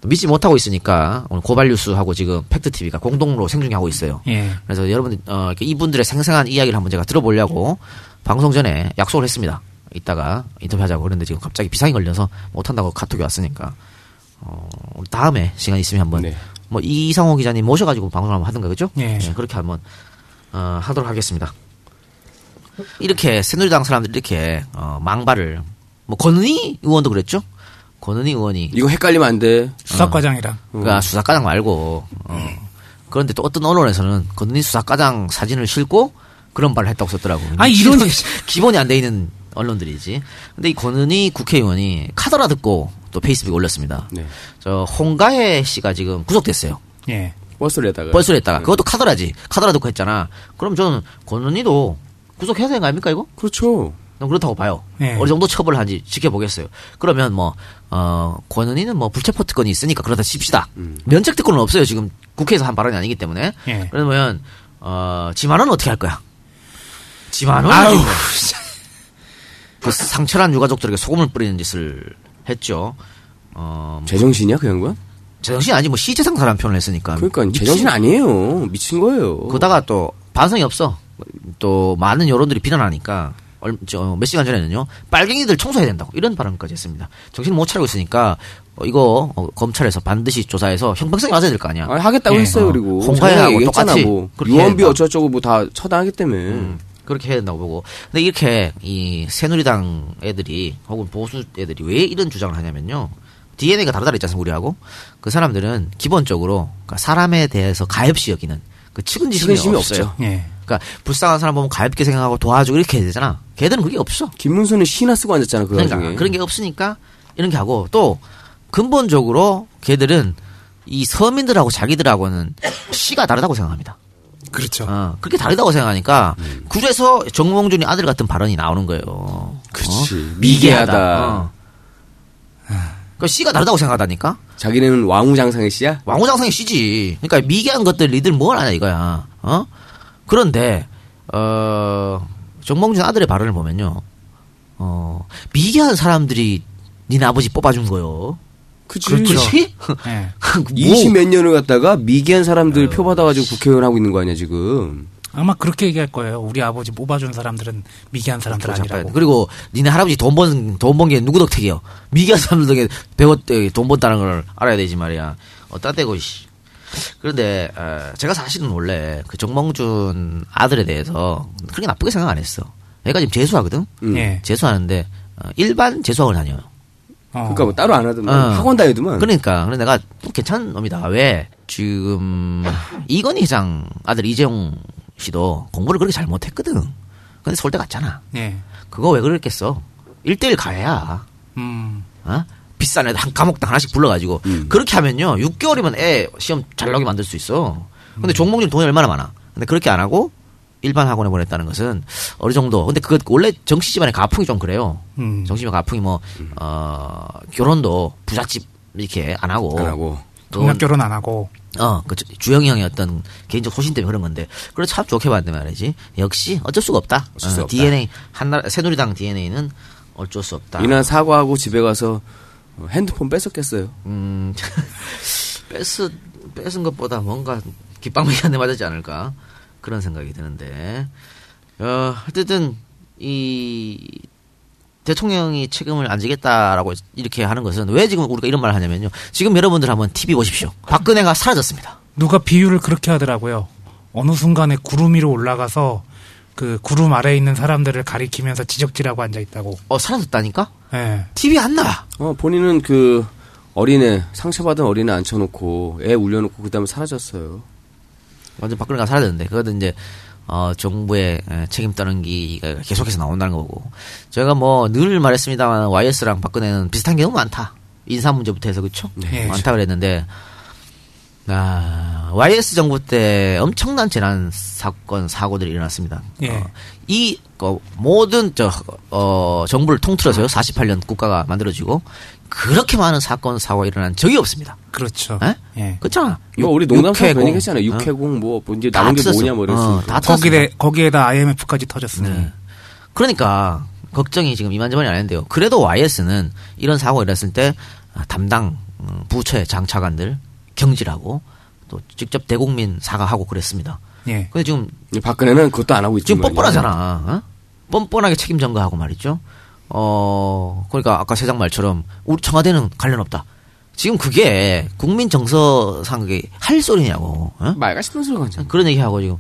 믿지 못하고 있으니까 오늘 고발 뉴스하고 지금 팩트 TV가 공동으로 생중계하고 있어요. 예. 그래서 여러분들 어, 이분들의 생생한 이야기를 한번 제가 들어보려고 방송 전에 약속을 했습니다. 이따가 인터뷰하자고 그랬는데 지금 갑자기 비상이 걸려서 못한다고 카톡이 왔으니까 어, 다음에 시간 있으면 한번 네. 뭐 이상호 기자님 모셔가지고 방송을 한번 하든가 그죠? 예. 네, 그렇게 한번 어, 하도록 하겠습니다. 이렇게 새누리당 사람들이 이렇게 어, 망발을 뭐 권은희 의원도 그랬죠? 권은희 의원이 이거 헷갈리면 안 돼. 수사과장이랑. 그러니까 수사과장 말고 어. 그런데 또 어떤 언론에서는 권은희 수사과장 사진을 싣고 그런 말을 했다고 썼더라고. 아, 이런- 기본이, 안 돼 있는 언론들이지. 근데 이 권은희 국회의원이 카더라 듣고 또 페이스북에 올렸습니다. 네. 저 홍가혜 씨가 지금 구속됐어요. 예. 버스를 했다가. 벌써 했다가 네. 그것도 카더라지. 카더라 듣고 했잖아. 그럼 저는 권은희도 구속해야 되는 거 아닙니까 이거? 그렇죠. 난 그렇다고 봐요. 네. 어느 정도 처벌을 하는지 지켜보겠어요. 그러면 뭐, 어, 권은희는 뭐 불체포 특권이 있으니까 그러다 칩시다. 음. 면책 특권은 없어요. 지금 국회에서 한 발언이 아니기 때문에. 예. 그러면, 어, 지만은 어떻게 할 거야? 지만은 아유, 그 상처난 유가족들에게 소금을 뿌리는 짓을 했죠. 어, 제정신이야 그 양반? 제정신 아니지 뭐 시제상 사람 표현을 했으니까. 그러니까 제정신 아니에요. 미친 거예요. 그러다가 또 반성이 없어. 또 많은 여론들이 비난하니까 몇 시간 전에는요 빨갱이들 청소해야 된다고 이런 발언까지 했습니다. 정신 못 차리고 있으니까 어, 이거 어, 검찰에서 반드시 조사해서 형평성이 맞아야 될 거 아니야. 아니, 하겠다고 예. 했어요 어, 그리고 얘기했잖아, 똑같이 뭐 유언비 어쩌고저쩌고 뭐 다 처단하기 때문에 음, 그렇게 해야 된다고 보고. 근데 이렇게 이 새누리당 애들이 혹은 보수 애들이 왜 이런 주장을 하냐면요. DNA가 다르다 그랬지 않습니까, 우리하고? 그 사람들은 기본적으로 그러니까 사람에 대해서 가엾이 여기는 그 측은지심이 측은심이 없어요. 없죠. 예. 그러니까 불쌍한 사람 보면 가엾게 생각하고 도와주고 이렇게 해야 되잖아. 걔들은 그게 없어. 김문수는 시나 쓰고 앉았잖아 그 그러니까 와중에 그런 게 없으니까 이런 게 하고 또 근본적으로 걔들은 이 서민들하고 자기들하고는 씨가 다르다고 생각합니다. 그렇죠. 어, 그렇게 다르다고 생각하니까 음. 그래서 정몽준이 아들 같은 발언이 나오는 거예요. 그치. 어? 미개하다. 어. 그 씨가 다르다고 생각하다니까. 자기는 왕우장상의 씨야 왕후장상의 씨지. 그러니까 미개한 것들 니들 뭘 아냐 이거야. 어? 그런데 어 정몽준 아들의 발언을 보면요. 어 미개한 사람들이 니네 아버지 뽑아준 거요. 그치 그렇지? 예. 뭐, 20몇 년을 갖다가 미개한 사람들 어. 표 받아가지고 국회의원 하고 있는 거 아니야 지금 아마 그렇게 얘기할 거예요. 우리 아버지 뽑아준 사람들은 미개한 사람들 아니라고. 그리고 니네 할아버지 돈 번 돈 번 게 누구 덕택이요? 미개한 사람들 덕에 배웠 돈 번다는 걸 알아야 되지 말이야. 어따 대고 씨. 그런데 어, 제가 사실은 원래 그 정몽준 아들에 대해서 그렇게 나쁘게 생각 안 했어. 얘가 지금 재수하거든. 음. 예. 재수하는데 어, 일반 재수학을 다녀요. 어. 그러니까 뭐 따로 안 하더만 어. 학원 다니더만 그러니까 그래 내가 괜찮은 놈이다. 왜 지금 이건희 회장 아들 이재용 씨도 공부를 그렇게 잘 못했거든. 근데 서울대 갔잖아. 예. 그거 왜 그랬겠어? 1대1 가야. 음. 어? 비싼 애들 한 과목당 하나씩 불러가지고 그렇게 하면요 6개월이면 애 시험 잘 나오게 만들 수 있어. 근데 종목률 돈이 얼마나 많아. 근데 그렇게 안 하고 일반 학원에 보냈다는 것은 어느 정도. 근데 그거 원래 정씨 집안의 가풍이 좀 그래요. 음. 정씨 집안 가풍이 뭐 어, 결혼도 부잣집 이렇게 안 하고. 안 하고 동력 결혼 안 하고. 어, 그 주영이 형의 어떤 개인적 소신 때문에 그런 건데, 그래 참 좋게 봤는데 말이지. 역시 어쩔 수가 없다. 어쩔 수 어, 없다. DNA 한나 새누리당 DNA는 어쩔 수 없다. 이날 사과하고 집에 가서 어, 핸드폰 뺏었겠어요 음, 뺏은 뺏은 것보다 뭔가 깃방망이 한대 맞았지 않을까 그런 생각이 드는데, 어, 어쨌든 이 대통령이 책임을 안 지겠다라고 이렇게 하는 것은 왜 지금 우리가 이런 말을 하냐면요. 지금 여러분들 한번 TV 보십시오. 박근혜가 사라졌습니다. 누가 비유를 그렇게 하더라고요. 어느 순간에 구름 위로 올라가서 그 구름 아래에 있는 사람들을 가리키면서 지적질하고 앉아 있다고. 어, 사라졌다니까? 예. TV 안 나와. 어 본인은 그 어린애 상처 받은 어린애 앉혀놓고 애 울려놓고 그다음에 사라졌어요 완전 박근혜가 사라졌는데 그것도 이제 어 정부의 에, 책임 떠넘기가 계속해서 나온다는 거고 제가 뭐 늘 말했습니다만 YS랑 박근혜는 비슷한 게 너무 많다 인사 문제부터 해서 그쵸 네. 많다 그랬는데 아 YS 정부 때 엄청난 재난 사건 사고들이 일어났습니다 예. 어, 이 어, 모든 저 어, 정부를 통틀어서요 48년 국가가 만들어지고 그렇게 많은 사건 사고가 일어난 적이 없습니다 그렇죠. 에? 예. 그렇잖아 이거 우리. 괜히 했잖아요 어? 육해공 뭐, 뭐 이제 다 남은 게. 뭐냐 뭐 이랬어 어, 다 터졌어. 거기에 거기에다 IMF까지 터졌으니. 네. 그러니까 걱정이 지금 이만저만이 아닌데요. 그래도 YS는 이런 사고가 일어났을 때 아, 담당 음, 부처의 장차관들 경질하고 또 직접 대국민 사과하고 그랬습니다. 예. 근데 지금 박근혜는 그것도 안 하고 있지 지금 뻔뻔하잖아. 어? 뻔뻔하게 책임 전가하고 말이죠. 어 그러니까 아까 세장 말처럼 우리 청와대는 관련 없다. 지금 그게 국민 정서상 그게 할 소리냐고. 어? 말가 싶은 소리가 하잖아 그런 얘기하고 지금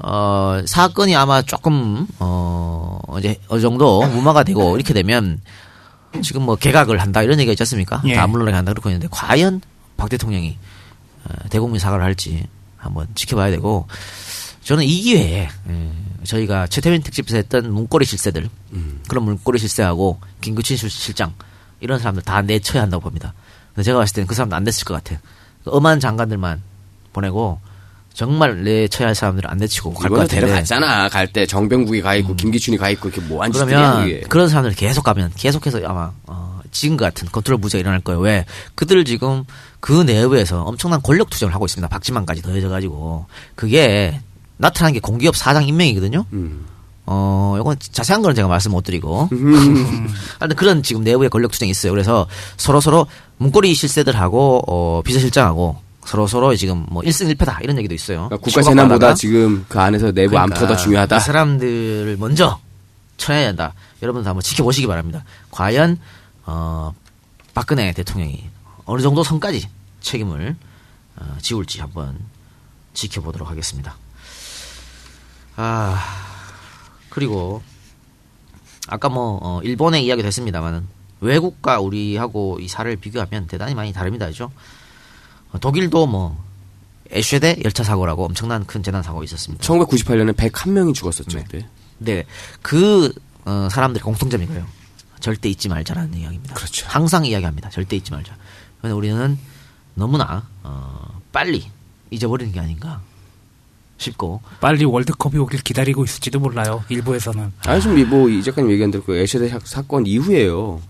어 사건이 아마 조금 어 이제 어느 정도 무마가 되고 이렇게 되면 지금 뭐 개각을 한다 이런 얘기가 있지 않습니까? 예. 다 물러나게 한다 그렇고 있는데 과연 박 대통령이 어, 대국민 사과를 할지 한번 지켜봐야 되고 저는 이 기회에 예, 저희가 최태민 특집에서 했던 문고리 실세들 그런 문고리 실세하고 김구친 실- 실장 이런 사람들 다 내쳐야 한다고 봅니다. 근데 제가 봤을 때는 그 사람도 안 됐을 것 같아. 그 엄한 장관들만 보내고 정말 내쳐야 할 사람들은 안 내치고 갈 것 같아요. 데려갔잖아 갈 때 정병국이 가 있고 김기춘이 가 있고 이렇게 짓들이야 그러면 그런 사람들 계속 가면 계속해서 아마 어, 지금 같은 컨트롤 부재가 일어날 거예요. 왜? 그들 지금 그 내부에서 엄청난 권력 투쟁을 하고 있습니다. 박지만까지 더해져 가지고 그게 나타난 게 공기업 사장 임명이거든요. 음. 어, 이건 자세한 거는 제가 말씀 못 드리고. 하여튼 그런 지금 내부의 권력 투쟁이 있어요. 그래서 서로 서로 문고리 실세들하고 어, 비서실장하고 서로 서로 지금 뭐 1승 1패다 이런 얘기도 있어요. 그러니까 국가 재난보다 지금 그 안에서 내부 안보가 더 중요하다 그 사람들을 먼저 쳐야 한다. 여러분들 한번 지켜보시기 바랍니다. 과연 어, 박근혜 대통령이 어느 정도 선까지 책임을 어, 지울지 한번 지켜보도록 하겠습니다. 아 그리고 아까 뭐 어, 일본의 이야기도 했습니다만은 외국과 우리하고 이 사례를 비교하면 대단히 많이 다릅니다, 그죠? 어, 독일도 뭐 에쉐데 열차 사고라고 엄청난 큰 재난 사고가 있었습니다. 1998년에 101명이 죽었었죠. 그때. 네, 그 어, 사람들의 공통점이 거예요. 절대 잊지 말자라는 이야기입니다. 그렇죠. 항상 이야기합니다. 절대 잊지 말자. 그런데 우리는 너무나 어, 빨리 잊어버리는 게 아닌가 싶고 빨리 월드컵이 오길 기다리고 있을지도 몰라요. 일부에서는. 아니 지금 뭐이 작가님 얘기한 대로 그 사- 사건 이후에요.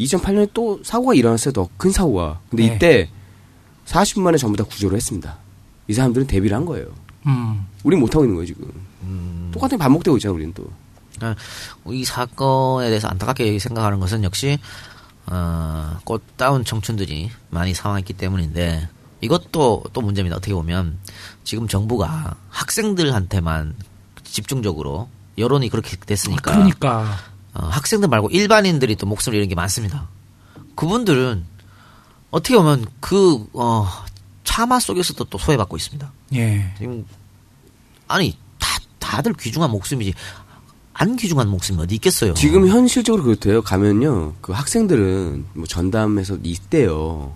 2008년에 또 사고가 일어났어요. 더 큰 사고가. 근데 네. 이때 40만에 전부 다 구조를 했습니다. 이 사람들은 대비를 한 거예요. 음. 우린 못하고 있는 거예요 지금. 똑같은 게 반복되고 있잖아 우리는 또. 어, 이 사건에 대해서 안타깝게 생각하는 것은 역시 어, 꽃다운 청춘들이 많이 사망했기 때문인데 이것도 또 문제입니다. 어떻게 보면 지금 정부가 학생들한테만 집중적으로 여론이 그렇게 됐으니까 그러니까. 어, 학생들 말고 일반인들이 또 목소리 잃은 게 많습니다. 그분들은 어떻게 보면 그 어, 차마 속에서도 또 소외받고 있습니다. 예. 지금 아니 다 다들 귀중한 목숨이지 안 귀중한 목숨이 어디 있겠어요. 지금 현실적으로 그렇대요. 가면요. 그 학생들은 뭐 전담해서 있대요.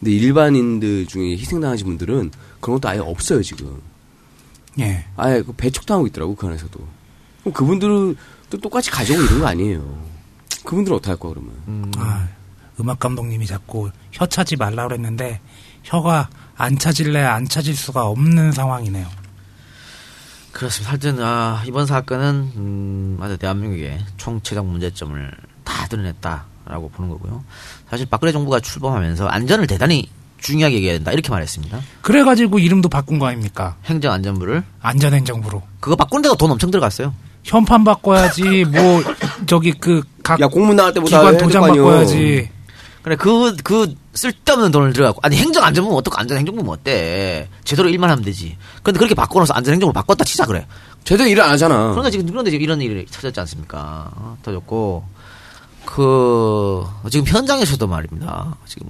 근데 일반인들 중에 희생당하신 분들은 그런 것도 아예 없어요 지금. 예. 아예 그 배척당하고 있더라고 그 안에서도. 그럼 그분들은 또 똑같이 가져오고 이런 거 아니에요. 그분들은 어떡할 거야 그러면. 아, 음악 감독님이 자꾸 혀 차지 말라 그랬는데 혀가 안 차질래 안 차질 수가 없는 상황이네요. 그렇습니다. 하여튼 아, 이번 사건은 음, 아주 대한민국의 총체적 문제점을 다 드러냈다라고 보는 거고요. 사실 박근혜 정부가 출범하면서 안전을 대단히 중요하게 얘기해야 된다 이렇게 말했습니다. 그래가지고 이름도 바꾼 거 아닙니까? 행정안전부를 안전행정부로. 그거 바꾼데도 돈 엄청 들어갔어요. 현판 바꿔야지 뭐 저기 그각야 공문 나갈 때보다 기관 도장. 바꿔야지. 그래 그 그 쓸데없는 돈을 들어가고 아니 행정안전부는 어떻고 안전행정부는 어때? 제대로 일만 하면 되지. 근데 그렇게 바꿔놓어서 안전행정부를 바꿨다 치자 그래. 제대로 일을 안 하잖아. 그러니까 지금 그런데 지금 이런 일이 터졌지 않습니까? 어, 터졌고 그 지금 현장에서도 말입니다. 지금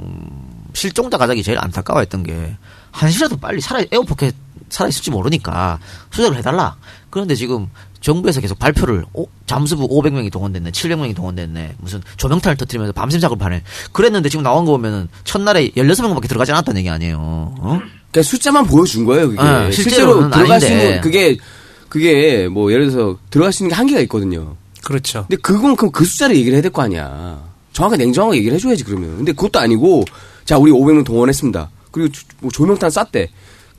실종자 가족이 제일 안타까워했던 게 한시라도 빨리 살아 에어포켓 살아 있을지 모르니까 수색을 해달라. 그런데 지금 정부에서 계속 발표를 오, 잠수부 500명이 동원됐네, 700명이 동원됐네, 무슨 조명탄을 터뜨리면서 밤샘 작업하네. 그랬는데 지금 나온 거 보면은 첫날에 16명밖에 들어가지 않았다는 얘기 아니에요. 어? 그러니까 숫자만 보여준 거예요. 그게 아, 실제로 들어갈 수 아닌데. 있는 그게 그게 뭐 예를 들어서 들어갈 수 있는 게 한계가 있거든요. 그렇죠. 근데 그건 그럼 그 숫자를 얘기를 해야 될 거 아니야. 정확하게 냉정하게 얘기를 해줘야지 그러면. 근데 그것도 아니고 자 우리 500명 동원했습니다. 그리고 조- 뭐 조명탄 쐈대.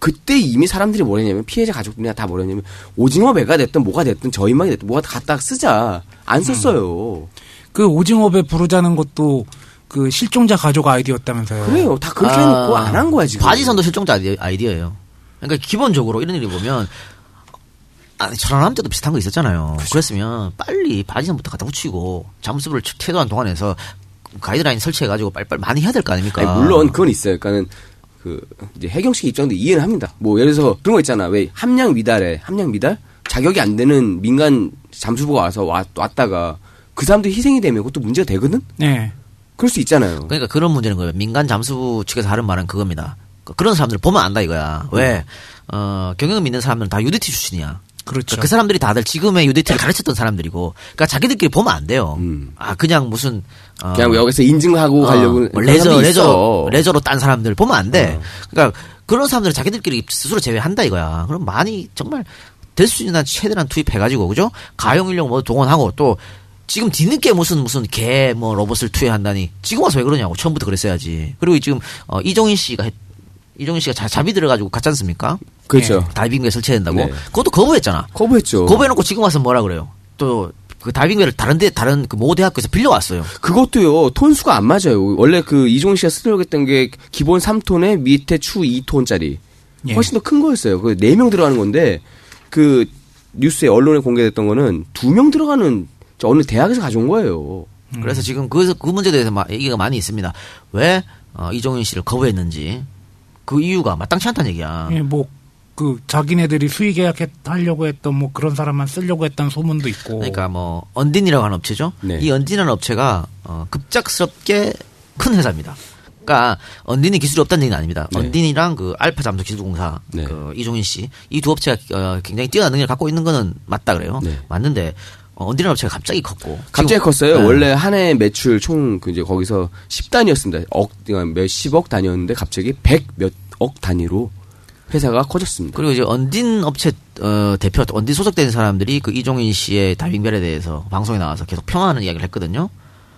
그때 이미 사람들이 뭐랬냐면 피해자 가족들이나 다 뭐랬냐면 오징어 배가 됐든 뭐가 됐든 저희만이 됐든 뭐가 갖다 쓰자 안 썼어요. 그 오징어 배 부르자는 것도 그 실종자 가족 아이디였다면서요. 그래요. 다 그렇게 아, 해놓고 안 한 거야 지금. 바지선도 실종자 아이디- 아이디어 예요. 그러니까 기본적으로 이런 일이 보면 아니 천안함 때도 비슷한 거 있었잖아요. 그랬으면 빨리 바지선부터 갖다 붙이고 잠수부를 태도한 동안에서 가이드라인 설치해가지고 빨리빨리 많이 해야 될 거 아닙니까? 아니, 물론 그건 있어요. 그러니까는 그 이제 해경식 입장도 이해는 합니다. 뭐 예를 들어서 그런 거 있잖아. 왜 함량 미달에 함량 미달 자격이 안 되는 민간 잠수부가 와서 왔, 왔다가 그 사람들이 희생이 되면 그것도 문제가 되거든. 네. 그럴 수 있잖아요. 그러니까 그런 문제는 거예요. 민간 잠수부 측에서 하는 말은 그겁니다. 그- 그런 사람들 보면 안다 이거야. 왜? 어, 경영 믿는 사람들은 다 UDT 출신이야. 그렇죠. 그 사람들이 다들 지금의 UDT를 가르쳤던 사람들이고, 그러니까 자기들끼리 보면 안 돼요. 음. 아 그냥 무슨 어, 그냥 여기서 인증하고 어, 가려고 뭐 그런 레저 레저. 레저로 딴 사람들 보면 안 돼. 어. 그러니까 그런 사람들은 자기들끼리 스스로 제외한다 이거야. 그럼 많이 정말 될 수 있는 한 최대한 투입해가지고 그죠? 가용 인력 뭐 동원하고 또 지금 뒤늦게 무슨 무슨 개 뭐 로봇을 투여한다니 지금 와서 왜 그러냐고 처음부터 그랬어야지. 그리고 지금 어, 이종인 씨가 했- 이종인 씨가 자, 자비 들어가지고 갔지 않습니까? 그렇죠. 다이빙배 설치해야 된다고. 네. 그것도 거부했잖아. 거부했죠. 거부해놓고 지금 와서 뭐라 그래요? 또 그 다이빙배를 다른데 다른 그 모 대학교에서 빌려왔어요. 그것도요 톤수가 안 맞아요. 원래 그 이종희 씨가 쓰려고 했던 게 기본 3톤에 밑에 추 2톤짜리 예. 훨씬 더 큰 거였어요. 그 4명 들어가는 건데 그 뉴스에 언론에 공개됐던 거는 2명 들어가는 저 어느 대학에서 가져온 거예요. 그래서 지금 그, 그 문제에 대해서 마- 얘기가 많이 있습니다. 왜 어, 이종인 씨를 거부했는지 그 이유가 마땅치 않다는 얘기야. 예, 뭐, 그, 자기네들이 수의 계약 하려고 했던 뭐 그런 사람만 쓰려고 했던 소문도 있고. 그러니까 뭐 언딘이라고 하는 업체죠. 네. 이 언딘이라는 업체가 어, 급작스럽게 큰 회사입니다. 그러니까 언딘이 기술이 없다는 얘기는 아닙니다. 네. 언딘이랑 그 알파 잠수 기술공사 네. 그 이종인 씨 이 두 업체가 어, 굉장히 뛰어난 능력을 갖고 있는 거는 맞다 그래요. 네. 맞는데 어, 언딘 업체가 갑자기 컸고 갑자기 지금- 컸어요. 네. 원래 한 해 매출 총그 이제 거기서 10단위였습니다. 억 몇십억 단위였는데 갑자기 100 몇 억 단위로 회사가 커졌습니다. 그리고 이제 언딘 업체 어, 대표 언딘 소속된 사람들이 그 이종인 씨의 다빙벨에 대해서 방송에 나와서 계속 평하는 이야기를 했거든요.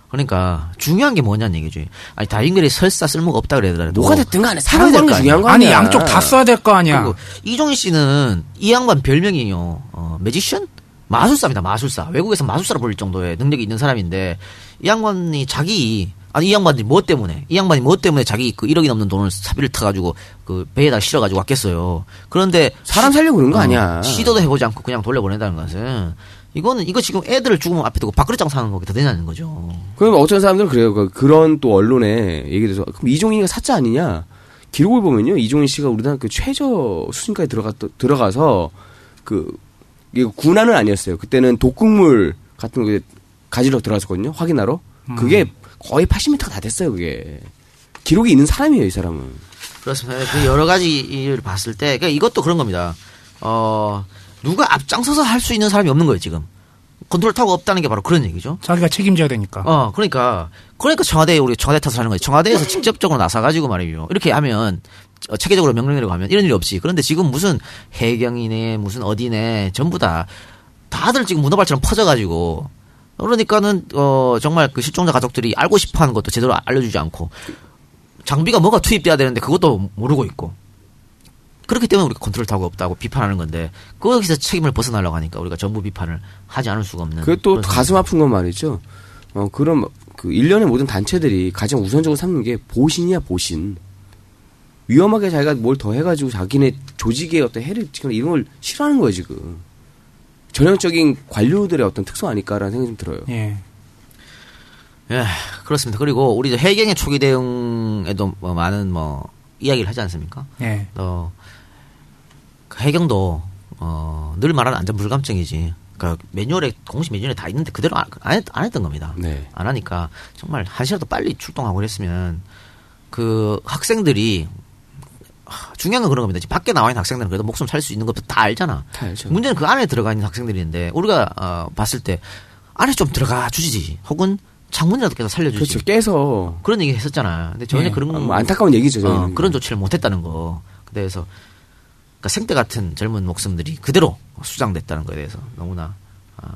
그러니까 중요한 게 뭐냐는 얘기죠. 아니 다빙벨이 설사 쓸모가 없다 그래더라도 뭐가 됐든 간에 살아야 될건거 아니야. 중요한 거 아니. 양쪽 다 써야 될 거 아니야. 그리고 이종인 씨는 이 양반 별명이요. 어, 매지션? 마술사입니다. 마술사. 외국에서 마술사로 불릴 정도의 능력이 있는 사람인데 이 양반이 자기 아니 이 양반이 뭐 때문에 이 양반이 뭐 때문에 자기 그 1억이 넘는 돈을 사비를 타가지고 그 배에다 실어가지고 왔겠어요. 그런데 사람 살려고 그런 거 어, 아니야. 시도도 해보지 않고 그냥 돌려보낸다는 것은 이거는 이거 지금 애들을 죽으면 앞에 두고 밥그릇 장사하는 거게 더 되냐는 거죠. 그럼 어떤 사람들은 그래요. 그- 그런 또 언론에 얘기돼서 그럼 이종인이가 사자 아니냐? 기록을 보면요, 이종인 씨가 우리나라 그 최저 수준까지 들어가 들어가서 그 이게 군안은 아니었어요. 그때는 독극물 같은 거 가지러 들어갔었거든요. 확인하러. 그게 거의 80m가 다 됐어요. 그게 기록이 있는 사람이에요, 이 사람은. 그렇습니다. 그 여러 가지 일을 봤을 때, 그러니까 이것도 그런 겁니다. 어, 누가 앞장서서 할 수 있는 사람이 없는 거예요, 지금. 컨트롤 타고 없다는 게 바로 그런 얘기죠. 자기가 책임져야 되니까. 어, 그러니까, 그러니까 청와대에 우리 청와대 탓을 하는 거예요. 청와대에서 직접적으로 나서가지고 말이에요. 이렇게 하면, 어, 체계적으로 명령 내리고 하면 이런 일이 없지. 그런데 지금 무슨 해경이네, 무슨 어디네, 전부 다, 다들 지금 문어발처럼 퍼져가지고, 그러니까는, 어, 정말 그 실종자 가족들이 알고 싶어 하는 것도 제대로 알려주지 않고, 장비가 뭐가 투입돼야 되는데 그것도 모르고 있고, 그렇기 때문에 우리가 컨트롤 타고 없다고 비판하는 건데, 거기서 책임을 벗어나려고 하니까 우리가 전부 비판을 하지 않을 수가 없는. 그게 또 가슴 아픈 건 말이죠. 어, 그런 그 일련의 모든 단체들이 가장 우선적으로 삼는 게 보신이야 보신. 위험하게 자기가 뭘 더 해가지고 자기네 조직에 어떤 해를 지금 이런 걸 싫어하는 거예요 지금. 전형적인 관료들의 어떤 특성 아닐까라는 생각이 좀 들어요. 예. 예, 그렇습니다. 그리고 우리 해경의 초기 대응에도 뭐 많은 뭐 이야기를 하지 않습니까? 예. 어, 그 해경도 어, 늘 말하는 안전 불감증이지. 그러니까 매뉴얼에 공식 매뉴얼에 다 있는데 그대로 안, 안, 했, 안 했던 겁니다. 네. 안 하니까 정말 한 시라도 빨리 출동하고 그랬으면 그 학생들이 하, 중요한 건 그런 겁니다. 지금 밖에 나와 있는 학생들은 그래도 목숨 살 수 있는 것도 다 알잖아. 다. 문제는 그 안에 들어가 있는 학생들인데 우리가 어, 봤을 때 안에 좀 들어가 주지. 혹은 창문이라도 깨서 살려주지. 그렇죠. 깨서 그런 얘기 했었잖아요. 근데 전혀 예. 그런 아, 뭐 안타까운 얘기죠. 어. 그런 조치를 못했다는 거. 그래서 그러니까 생때 같은 젊은 목숨들이 그대로 수장됐다는 거에 대해서 너무나 아,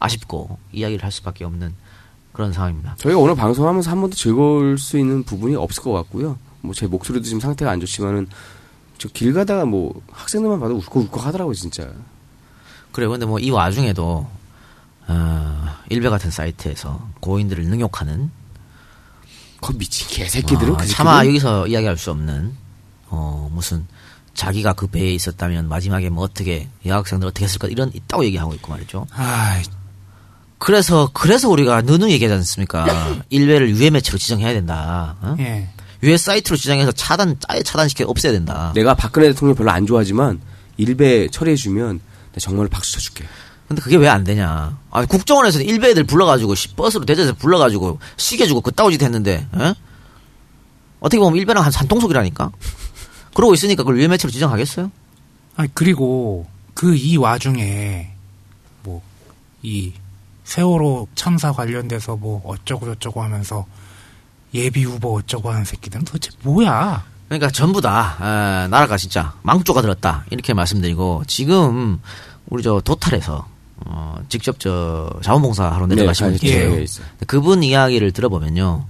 아쉽고 이야기를 할 수밖에 없는 그런 상황입니다. 저희가 오늘 방송하면서 한 번도 즐거울 수 있는 부분이 없을 것 같고요. 뭐 제 목소리도 지금 상태가 안 좋지만은 저 길 가다가 뭐 학생들만 봐도 울컥울컥 하더라고요 진짜. 그래요. 근데 뭐 이 와중에도 어, 일베 같은 사이트에서 고인들을 능욕하는 그 미친 개새끼들은 어, 그 차마 여기서 이야기할 수 없는 어 무슨 자기가 그 배에 있었다면 마지막에 뭐 어떻게 여학생들 어떻게 했을까 이런 있다고 얘기하고 있고 말이죠. 아, 그래서 그래서 우리가 누누이 얘기하지 않습니까? 일베를 유해 매체로 지정해야 된다. 어? 예. 유해 사이트로 지정해서 차단 아예 차단시켜 없애야 된다. 내가 박근혜 대통령 별로 안 좋아하지만 일배 처리해주면 정말 박수 쳐줄게. 근데 그게 왜 안 되냐? 아 국정원에서 일베 애들 불러가지고 시- 버스로 대전에서 불러가지고 시켜주고 짓 했는데 에? 어떻게 보면 일베랑 한 산통속이라니까. 그러고 있으니까 그걸 유해 매체로 지정하겠어요? 아니 그리고 그 이 와중에 뭐 이 세월호 참사 관련돼서 뭐 어쩌고 저쩌고 하면서 예비 후보 어쩌고 하는 새끼들은 도대체 뭐야? 그러니까 전부 다 에, 나라가 진짜 망조가 들었다 이렇게 말씀드리고 지금 우리 저 도탈에서 어, 직접 저 자원봉사하러 내려가신 네, 분이 예, 그분 이야기를 들어보면요,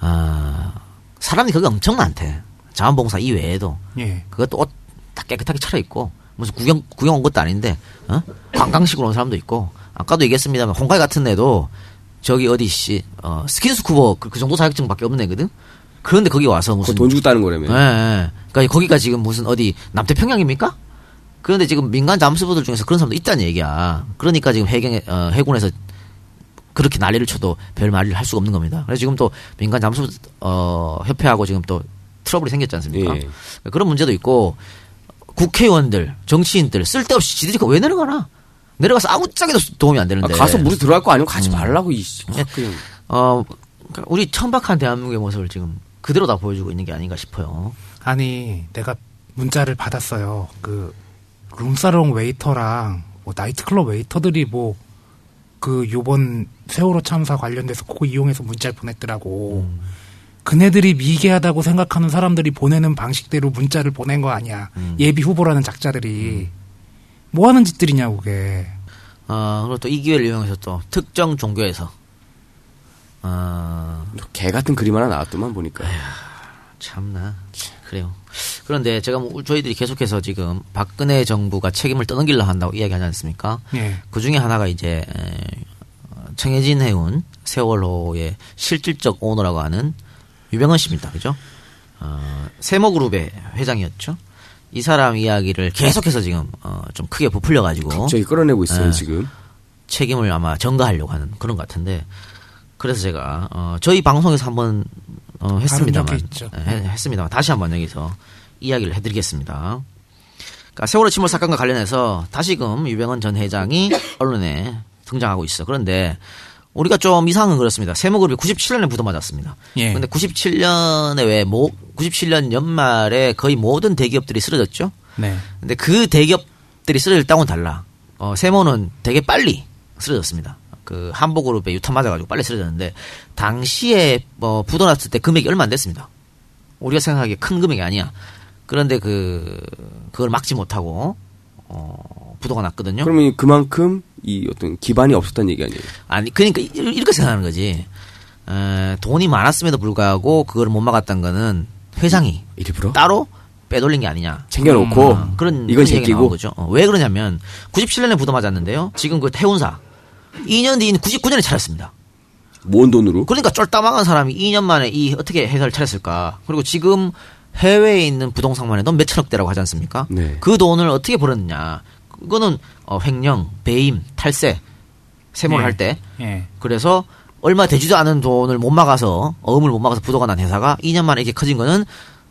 아 사람이 거기 엄청 많대. 자원봉사 이외에도 예. 그것도 옷 다 깨끗하게 차려입고 무슨 구경 구경 온 것도 아닌데 어? 관광식으로 온 사람도 있고 아까도 얘기했습니다만 홍가혜 같은 애도 저기 어디 씨 어, 스킨스쿠버 그, 그 정도 자격증밖에 없는 애거든. 그런데 거기 와서 무슨 그돈 주고 따는 거라며. 예, 예. 그러니까 거기가 지금 무슨 어디 남태평양입니까? 그런데 지금 민간 잠수부들 중에서 그런 사람도 있다는 얘기야. 그러니까 지금 해경 어, 해군에서 그렇게 난리를 쳐도 별 말을 할 수가 없는 겁니다. 그래서 지금 또 민간 잠수 어, 협회하고 지금 또 트러블이 생겼지 않습니까? 예. 그런 문제도 있고 국회의원들, 정치인들 쓸데없이 지들이 왜 내려가나? 내려가서 아무짝에도 도움이 안 아, 되는데. 가서 물에 들어갈 거 아니면 가지 음. 말라고 이 씨. 확 그냥. 어, 그러니까 우리 천박한 대한민국의 모습을 지금 그대로 다 보여주고 있는 게 아닌가 싶어요. 아니 내가 문자를 받았어요. 그 룸사롱 웨이터랑 뭐 나이트클럽 웨이터들이 뭐 그 요번 세월호 참사 관련돼서 그거 이용해서 문자를 보냈더라고. 음. 그네들이 미개하다고 생각하는 사람들이 보내는 방식대로 문자를 보낸 거 아니야. 음. 예비 후보라는 작자들이 뭐 하는 짓들이냐고 그게. 어, 그리고 또 이 기회를 이용해서 또 특정 종교에서 어, 개 같은 그림 하나 나왔더만 보니까. 참나 그래요. 그런데 제가 뭐 저희들이 계속해서 지금 박근혜 정부가 책임을 떠넘기려 한다고 이야기하지 않습니까? 예. 그 중에 하나가 이제 에, 어, 청해진 해운 세월호의 실질적 오너라고 하는 유병헌 씨입니다. 그죠? 어, 세모그룹의 회장이었죠. 이 사람 이야기를 계속해서 지금 어, 좀 크게 부풀려 가지고 갑자기 끌어내고 있어요 네. 지금. 책임을 아마 전가하려고 하는 그런 것 같은데 그래서 제가 어, 저희 방송에서 한번 어, 했습니다만. 예, 했- 했습니다만 다시 한번 여기서 이야기를 해드리겠습니다. 그러니까 세월호 침몰 사건과 관련해서 다시금 유병헌 전 회장이 언론에 등장하고 있어. 그런데 우리가 좀 이상은 그렇습니다. 세모그룹이 97년에 부도맞았습니다. 예. 근데 97년에 왜 모, 97년 연말에 거의 모든 대기업들이 쓰러졌죠. 네. 근데 그 대기업들이 쓰러질 땅은 달라. 어, 세모는 되게 빨리 쓰러졌습니다. 그 한보그룹에 유탄 맞아가지고 빨리 쓰러졌는데 당시에 뭐 부도났을 때 금액이 얼마 안 됐습니다. 우리가 생각하기에 큰 금액이 아니야. 그런데 그 그걸 막지 못하고 어, 부도가 났거든요. 그러면 그만큼 이 어떤 기반이 없었다는 얘기 아니에요? 아니 그러니까 이- 이렇게 생각하는 거지. 에, 돈이 많았음에도 불구하고 그걸 못 막았던 거는 회장이 일부러 따로 빼돌린 게 아니냐. 챙겨놓고 음, 그런 이건 그런 나온 제끼고 거죠. 어, 왜 그러냐면 97년에 부도 맞았는데요. 지금 그 해운사 2년 뒤인 99년에 차렸습니다. 모은 돈으로 그러니까 쫄따망한 사람이 2년 만에 이 어떻게 회사를 차렸을까? 그리고 지금 해외에 있는 부동산만 해도 몇천억대라고 하지 않습니까? 네. 그 돈을 어떻게 벌었느냐? 그거는 어, 횡령, 배임, 탈세, 세모를 예. 할 때. 예. 그래서 얼마 되지도 않은 돈을 못 막아서 어음을 못 막아서 부도가 난 회사가 2년 만에 이렇게 커진 거는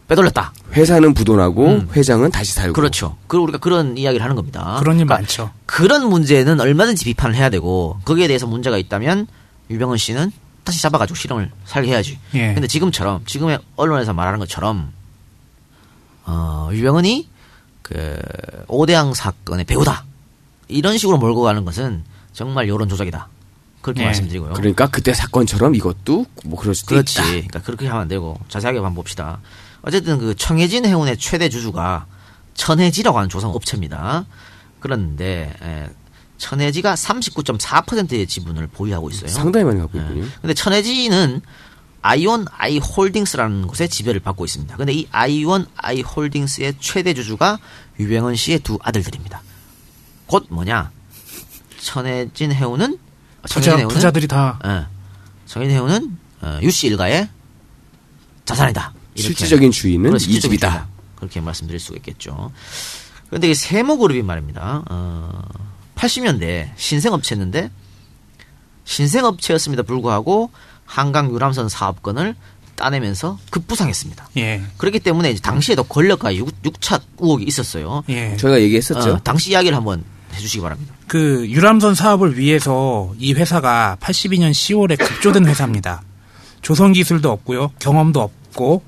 빼돌렸다. 회사는 부도나고 음. 회장은 다시 살고 그렇죠. 그 우리가 그런 이야기를 하는 겁니다. 그런 일 그러니까 많죠. 그런 문제는 얼마든지 비판을 해야 되고 거기에 대해서 문제가 있다면 유병헌 씨는 다시 잡아가지고 실형을 살게 해야지. 예. 근데 지금처럼 지금의 언론에서 말하는 것처럼 어, 유병헌이 그 오대양 사건의 배우다 이런 식으로 몰고 가는 것은 정말 여론 조작이다. 그렇게 예. 말씀드리고요. 그러니까 그때 사건처럼 이것도 뭐 그럴 수도 그렇지. 있다. 그러니까 그렇게 하면 안 되고 자세하게 한번 봅시다. 어쨌든 그 청해진 해운의 최대 주주가 천해지라고 하는 조성 업체입니다. 그런데 에, 천해지가 39.4%의 지분을 보유하고 있어요. 상당히 많이 갖고 예. 있군요. 근데 천해지는 아이온 아이 홀딩스라는 곳에 지배를 받고 있습니다. 근데 이 아이온 아이 홀딩스의 최대 주주가 유병헌 씨의 두 아들들입니다. 곧 뭐냐? 천해진 해운은 부자, 천해진 해운은 부자들이 다 예. 정인 해운은 어, 유씨 일가의 자산이다. 이렇게. 실질적인 주인은 그런 이 실질적인 집이다. 주인이다. 그렇게 말씀드릴 수가 있겠죠. 그런데 이 세모그룹이 말입니다. 어, 80년대 신생업체였는데 신생업체였음에도 불구하고 한강 유람선 사업권을 따내면서 급부상했습니다. 예. 그렇기 때문에 이제 당시에도 권력과 육, 육착 의혹이 있었어요. 예. 저희가 얘기했었죠. 어, 당시 이야기를 한번 해주시기 바랍니다. 그 유람선 사업을 위해서 이 회사가 82년 10월에 급조된 회사입니다. 조선 기술도 없고요. 경험도 없고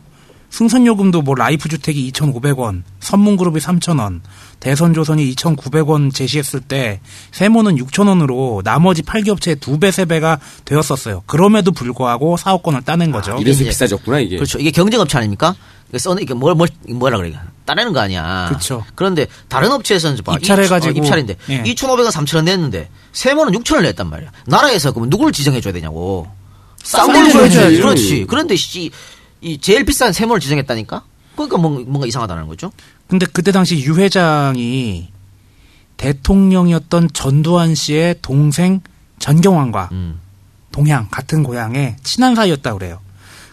승선 요금도 뭐 라이프 주택이 2,500원, 선문그룹이 3,000원, 대선조선이 2,900원 제시했을 때 세모는 6,000원으로 나머지 8개 업체의 두 배, 세 배가 되었었어요. 그럼에도 불구하고 사업권을 따낸 거죠. 이래서 이게- 비싸졌구나 이게. 그렇죠. 이게 경쟁업체 아닙니까? 이게 써는 이게 뭘, 뭘, 뭐라 그래. 따내는 거 아니야. 그쵸. 그런데 다른 업체에서는 봐. 입찰해가지고. 이- 어, 입찰인데. 예. 2,500원, 3,000원 냈는데, 세모는 6,000원 냈단 말이야. 나라에서 그러면 누구를 지정해줘야 되냐고. 싼걸걸 줘야지. 줘야지. 그렇지. 그런데 씨, 이 제일 비싼 세모를 지정했다니까? 그러니까 뭔- 뭔가 이상하다는 거죠. 근데 그때 당시 유 회장이 대통령이었던 전두환 씨의 동생 전경환과 음. 동양 같은 고향의 친한 사이였다 그래요.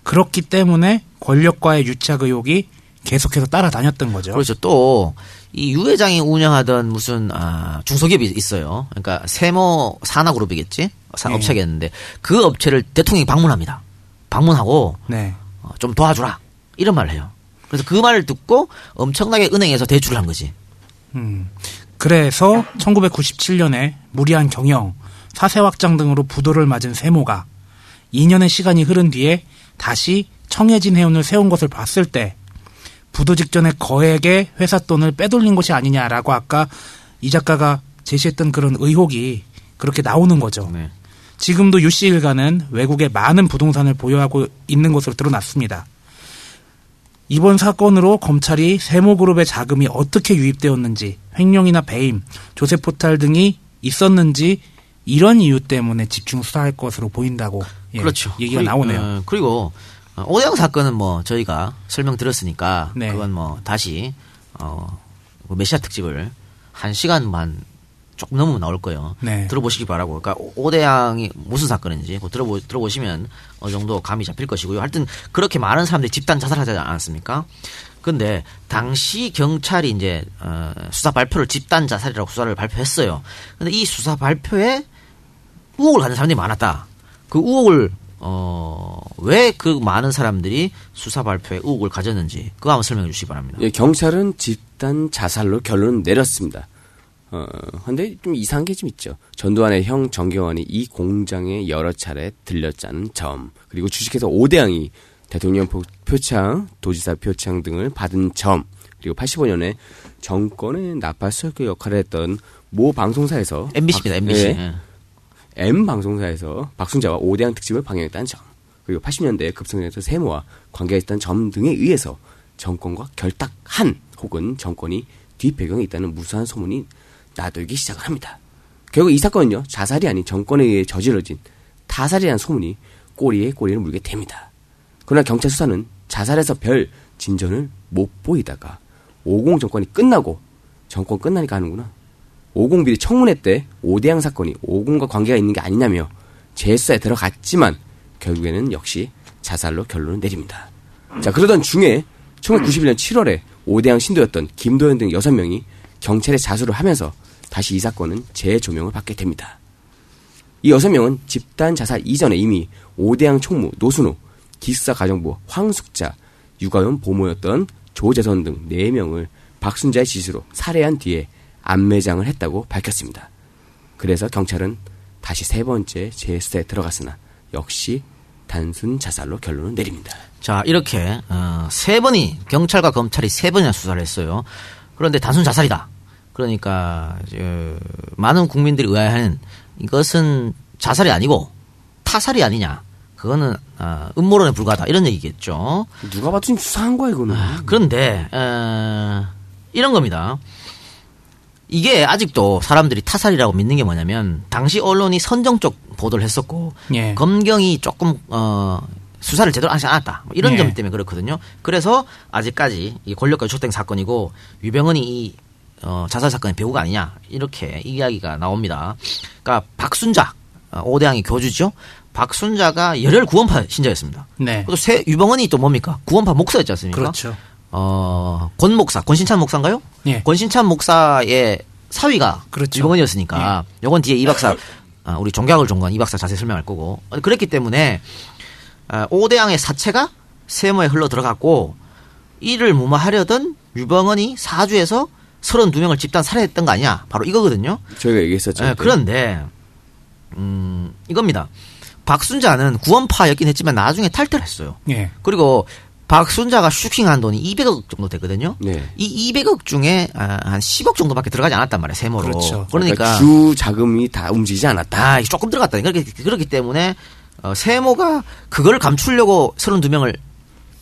그렇기 때문에 권력과의 유착 의혹이 계속해서 따라다녔던 거죠. 그렇죠. 또, 이 유 회장이 운영하던 무슨, 아, 중소기업이 있어요. 그러니까 세모 산하그룹이겠지? 사- 예. 업체겠는데, 그 업체를 대통령이 방문합니다. 방문하고, 네. 어, 좀 도와주라. 이런 말을 해요. 그래서 그 말을 듣고 엄청나게 은행에서 대출을 한 거지. 음. 그래서 1997년에 무리한 경영, 사세 확장 등으로 부도를 맞은 세모가 2년의 시간이 흐른 뒤에 다시 청해진 해운을 세운 것을 봤을 때 부도 직전에 거액의 회사 돈을 빼돌린 것이 아니냐라고 아까 이 작가가 제시했던 그런 의혹이 그렇게 나오는 거죠. 네. 지금도 유 씨 일가는 외국에 많은 부동산을 보유하고 있는 것으로 드러났습니다. 이번 사건으로 검찰이 세모그룹의 자금이 어떻게 유입되었는지, 횡령이나 배임, 조세 포탈 등이 있었는지 이런 이유 때문에 집중 수사할 것으로 보인다고 예, 그렇죠. 얘기가 그리- 나오네요. 어, 그리고 어, 오대양 사건은 뭐 저희가 설명드렸으니까 네. 그건 뭐 다시 어, 뭐 메시아 특집을 한 시간만 조금 넘으면 나올 거예요. 네. 들어보시기 바라고. 그러니까 오- 오대양이 무슨 사건인지 그거 들어보 들어보시면 어느 정도 감이 잡힐 것이고요. 하여튼 그렇게 많은 사람들이 집단 자살하지 않았습니까? 근데 당시 경찰이 이제 어, 수사 발표를 집단 자살이라고 수사를 발표했어요. 근데 이 수사 발표에 의혹을 가진 사람들이 많았다. 그 의혹을 어, 왜 그 많은 사람들이 수사 발표에 의혹을 가졌는지 그거 한번 설명해 주시기 바랍니다. 예, 경찰은 집단 자살로 결론을 내렸습니다. 어, 근데 좀 이상한 게 좀 있죠. 전두환의 형 정경환이 이 공장에 여러 차례 들렸다는 점, 그리고 주식회사 오대양이 대통령 표- 표창, 도지사 표창 등을 받은 점, 그리고 85년에 정권의 나팔설교 역할을 했던 모 방송사에서 MBC입니다. 박- MBC. 예, 예. M 방송사에서 박순자와 오대양 특집을 방영했다는 점, 그리고 80년대에 급성장해서 세모와 관계가 있다는 점 등에 의해서 정권과 결탁한 혹은 정권이 뒷배경에 있다는 무수한 소문이 나돌기 시작을 합니다. 결국 이 사건은요, 자살이 아닌 정권에 의해 저질러진 타살이라는 소문이 꼬리에 꼬리를 물게 됩니다. 그러나 경찰 수사는 자살에서 별 진전을 못 보이다가 50 정권이 끝나고 정권 끝나니까 하는구나. 50 비리 청문회 때 오대양 사건이 50과 관계가 있는 게 아니냐며 재수사에 들어갔지만 결국에는 역시 자살로 결론을 내립니다. 자 그러던 중에 1991년 7월에 오대양 신도였던 김도현 등 6명이 경찰에 자수를 하면서 다시 이 사건은 재조명을 받게 됩니다. 이 여섯 명은 집단 자살 이전에 이미 오대양 총무 노순호, 기숙사 가정부 황숙자, 육아원 보모였던 조재선 등 네명을 박순자의 지시로 살해한 뒤에 안매장을 했다고 밝혔습니다. 그래서 경찰은 다시 세 번째 재수사에 들어갔으나 역시 단순 자살로 결론을 내립니다. 자 이렇게 어, 세 번이 경찰과 검찰이 세 번이나 수사를 했어요. 그런데 단순 자살이다. 그러니까 어, 많은 국민들이 의아해하는 이것은 자살이 아니고 타살이 아니냐. 그거는 어, 음모론에 불과하다 이런 얘기겠죠. 누가 봐도 좀 수상한 거야 이거는. 그런데 어, 이런 겁니다. 이게 아직도 사람들이 타살이라고 믿는 게 뭐냐면 당시 언론이 선정적 보도를 했었고 예. 검경이 조금 어 수사를 제대로 하지 않았다 뭐 이런 예. 점 때문에 그렇거든요. 그래서 아직까지 이 권력과 유착된 사건이고 유병헌이 이 어, 자살 사건의 배우가 아니냐 이렇게 이야기가 나옵니다. 그러니까 박순자 어, 오대양이 교주죠. 박순자가 열혈 구원파 신자였습니다. 네. 또새 유병헌이 또 뭡니까 구원파 목사였지 않습니까? 그렇죠. 어, 권 목사, 권신찬 목사인가요? 예. 권신찬 목사의 사위가 그렇죠. 유병헌이었으니까 요건 뒤에 이 박사 아, 우리 종교학을 전공한 이 박사 자세히 설명할 거고 어, 그랬기 때문에 아, 오대양의 사체가 세모에 흘러 들어갔고 이를 무마하려던 유병헌이 사주에서 32명을 집단 살해했던 거 아니야? 바로 이거거든요. 저희가 얘기했었죠. 예, 그때. 그런데 음, 이겁니다. 박순자는 구원파였긴 했지만 나중에 탈퇴를 했어요. 예. 그리고 박순자가 슈킹한 돈이 200억 정도 되거든요. 네. 이 200억 중에 아, 한 10억 정도밖에 들어가지 않았단 말이에요. 세모로. 그렇죠. 그러니까 주 자금이 다 움직이지 않았다. 아, 조금 들어갔다. 그렇기, 그렇기 때문에 어, 세모가 그걸 감추려고 32명을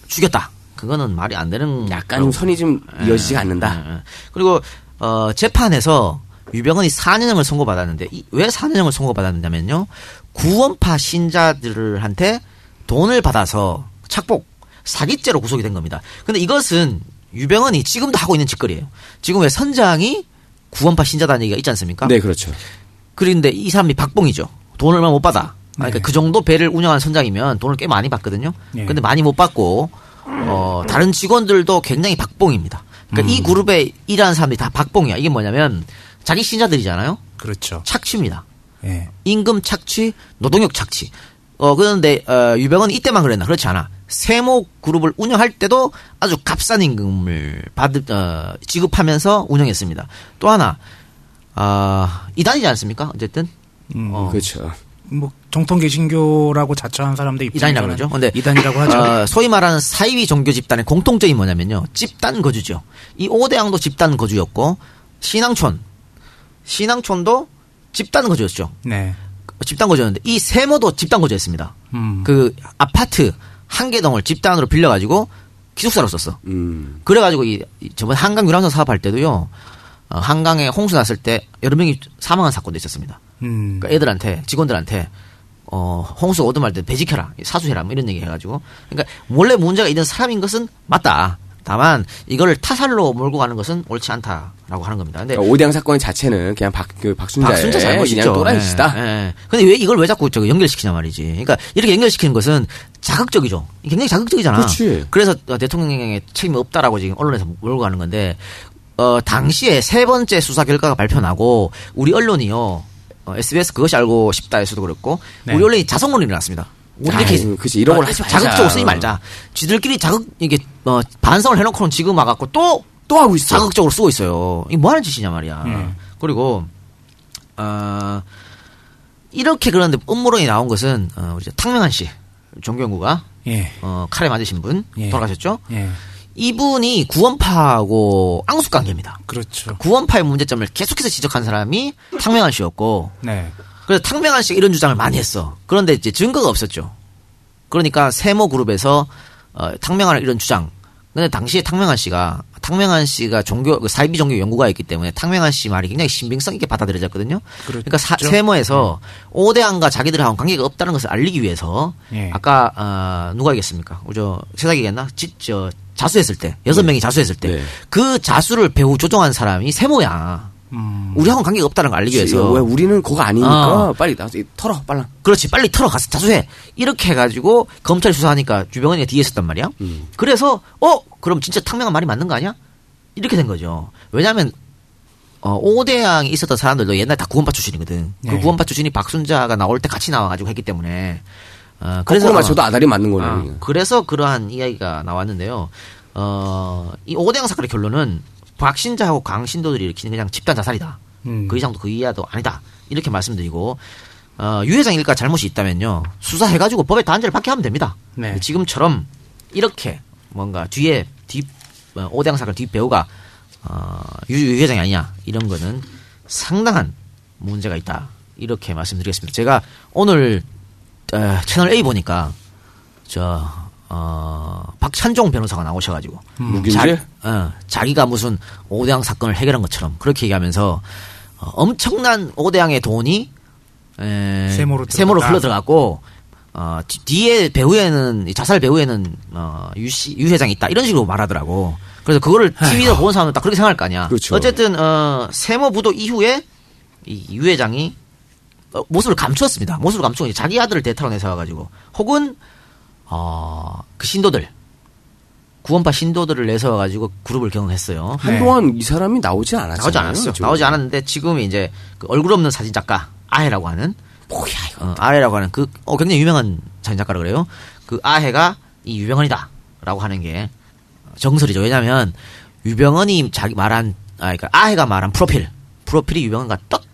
죽였다. 그거는 말이 안 되는 약간 좀 선이 좀 이어지지가 않는다. 예, 예. 그리고 어, 재판에서 유병헌이 4년형을 선고받았는데 이- 왜 4년형을 선고받았느냐면요. 구원파 신자들한테 돈을 받아서 착복 사기죄로 구속이 된 겁니다. 근데 이것은 유병헌이 지금도 하고 있는 짓거리예요. 지금 왜 선장이 구원파 신자다는 얘기가 있지 않습니까? 네, 그렇죠. 그런데 이 사람이 박봉이죠. 돈을 얼마 못 받아. 그러니까 네. 그 정도 배를 운영한 선장이면 돈을 꽤 많이 받거든요. 네. 근데 많이 못 받고 어 다른 직원들도 굉장히 박봉입니다. 그러니까 음. 이 그룹에 일하는 사람들이 다 박봉이야. 이게 뭐냐면 자기 신자들이잖아요. 그렇죠. 착취입니다. 예. 임금 착취, 노동력 착취. 어 그런데 어, 유병헌이 이때만 그랬나? 그렇지 않아. 세모 그룹을 운영할 때도 아주 값싼 임금을 받 어, 지급하면서 운영했습니다. 또 하나 아 이단이지 않습니까? 어쨌든 음, 어, 그렇죠. 뭐 정통 개신교라고 자처한 사람들 이단이라고 그러죠. 근데 이단이라고 하죠. 어, 소위 말하는 사이비 종교 집단의 공통점이 뭐냐면요. 집단 거주죠. 이 오대양도 집단 거주였고 신앙촌 신앙촌도 집단 거주였죠. 네. 집단 거주였는데 이 세모도 집단 거주했습니다. 음. 그 아파트 한 개 동을 집단으로 빌려 가지고 기숙사로 썼어. 음. 그래 가지고 이, 이 저번 한강 유람선 사업할 때도요. 어, 한강에 홍수 났을 때 여러 명이 사망한 사건도 있었습니다. 음. 그러니까 애들한테 직원들한테 어 홍수 오듬할 때 배지켜라 사수해라 뭐 이런 얘기 해가지고 그러니까 원래 문제가 있는 사람인 것은 맞다. 다만 이거를 타살로 몰고 가는 것은 옳지 않다라고 하는 겁니다. 근데 그러니까 오대양 사건 자체는 그냥 박, 그 박순자의 박순자 잘못이죠. 그냥 또라이시다. 예, 예. 근데 왜 이걸 왜 자꾸 저기 연결시키냐 말이지. 그러니까 이렇게 연결시키는 것은 자극적이죠. 굉장히 자극적이잖아. 그렇지. 그래서 어, 대통령의 책임이 없다라고 지금 언론에서 몰고 가는 건데 어 당시에 세 번째 수사 결과가 발표나고 우리 언론이요. 어, SBS 그것이 알고 싶다에서도 그렇고 네. 우리 언론이 자성론이 일어났습니다. 우리 이렇게 아유, 그치. 이런 걸 말자. 자극적으로 쓰지 말자. 지들끼리 자극 이게 어, 반성을 해놓고는 지금 와갖고 또 또 하고 있어. 자극적으로 쓰고 있어요. 이게 뭐 하는 짓이냐 말이야. 예. 그리고 어 이렇게 그런데 음모론이 나온 것은 어, 우리 탕명한 씨 종교연구가 예. 어, 칼에 맞으신 분 예. 돌아가셨죠. 예. 이분이 구원파하고 앙숙관계입니다. 그렇죠. 구원파의 문제점을 계속해서 지적한 사람이 탕명한 씨였고 네. 그래서 탕명한 씨가 이런 주장을 많이 했어. 그런데 이제 증거가 없었죠. 그러니까 세모 그룹에서 어, 탕명한 이런 주장. 근데 당시에 탕명한 씨가 탕명한 씨가 종교 그 사이비 종교 연구가였기 때문에 탕명한 씨 말이 굉장히 신빙성 있게 받아들여졌거든요. 그렇죠. 러니까 세모에서 오대항과 자기들하고 관계가 없다는 것을 알리기 위해서 예. 아까 어, 누가 얘기했습니까? 저 세상이겠나? 지, 저 자수했을 때 여섯 명이 자수했을 때 네. 그 자수를 배후 조종한 사람이 세모야. 음. 우리하고는 관계가 없다는 걸 알리기 위해서 왜 우리는 그거 아니니까 어. 빨리 나서 털어 빨라. 그렇지 빨리 털어 가서 자수해 이렇게 해가지고 검찰이 수사하니까 주병헌이가 뒤에 있었단 말이야 음. 그래서 어 그럼 진짜 탕명한 말이 맞는 거 아니야 이렇게 된 거죠 왜냐하면 어, 오대양이 있었던 사람들도 옛날 다 구원파 출신이거든 그 네. 구원파 출신이 박순자가 나올 때 같이 나와가지고 했기 때문에 어, 그래서 그래서 맞춰도 아다리 맞는 거네. 아, 그래서 그러한 이야기가 나왔는데요. 어, 이 오대양 사건의 결론은 박신자하고 강신도들이 일으키는 그냥 집단 자살이다. 음. 그 이상도 그 이하도 아니다. 이렇게 말씀드리고 어, 유 회장 일가 잘못이 있다면요 수사해가지고 법에 단죄를 받게 하면 됩니다. 네. 지금처럼 이렇게 뭔가 뒤에 뒷 어, 오대양 사건 뒷 배우가 어, 유, 유 회장이 아니냐 이런 거는 상당한 문제가 있다. 이렇게 말씀드리겠습니다. 제가 오늘 어, 채널 A 보니까 저 어, 박찬종 변호사가 나오셔가지고 묵인죄? 자, 어, 자기가 무슨 오대양 사건을 해결한 것처럼 그렇게 얘기하면서 어, 엄청난 오대양의 돈이 에, 세모로 세모로. 흘러 들어갔고 어, 뒤- 뒤에 배후에는 이 자살 배후에는 어, 유씨 유 회장이 있다 이런 식으로 말하더라고. 그래서 그거를 TV에서 보는 사람은 딱 그렇게 생각할 거 아니야. 그렇죠. 어쨌든 어, 세모 부도 이후에 이유 회장이 어, 모습을 감추었습니다. 모습을 감추고 자기 아들을 대타로 내세워가지고 혹은 어, 그 신도들 구원파 신도들을 내세워 가지고 그룹을 경영했어요. 한동안 이 사람이 나오지 않았잖아요. 나오지 않았어. 좀. 나오지 않았는데 지금 이제 그 얼굴 없는 사진 작가 아해라고 하는 뭐야 이거. 어, 아해라고 하는 그 어, 굉장히 유명한 사진 작가라 그래요. 그 아해가 이 유병헌이다라고 하는 게 정설이죠. 왜냐하면 유병헌이 자기 말한 아 그러니까 아해가 말한 프로필 프로필이 유병헌과 떡떡떡떡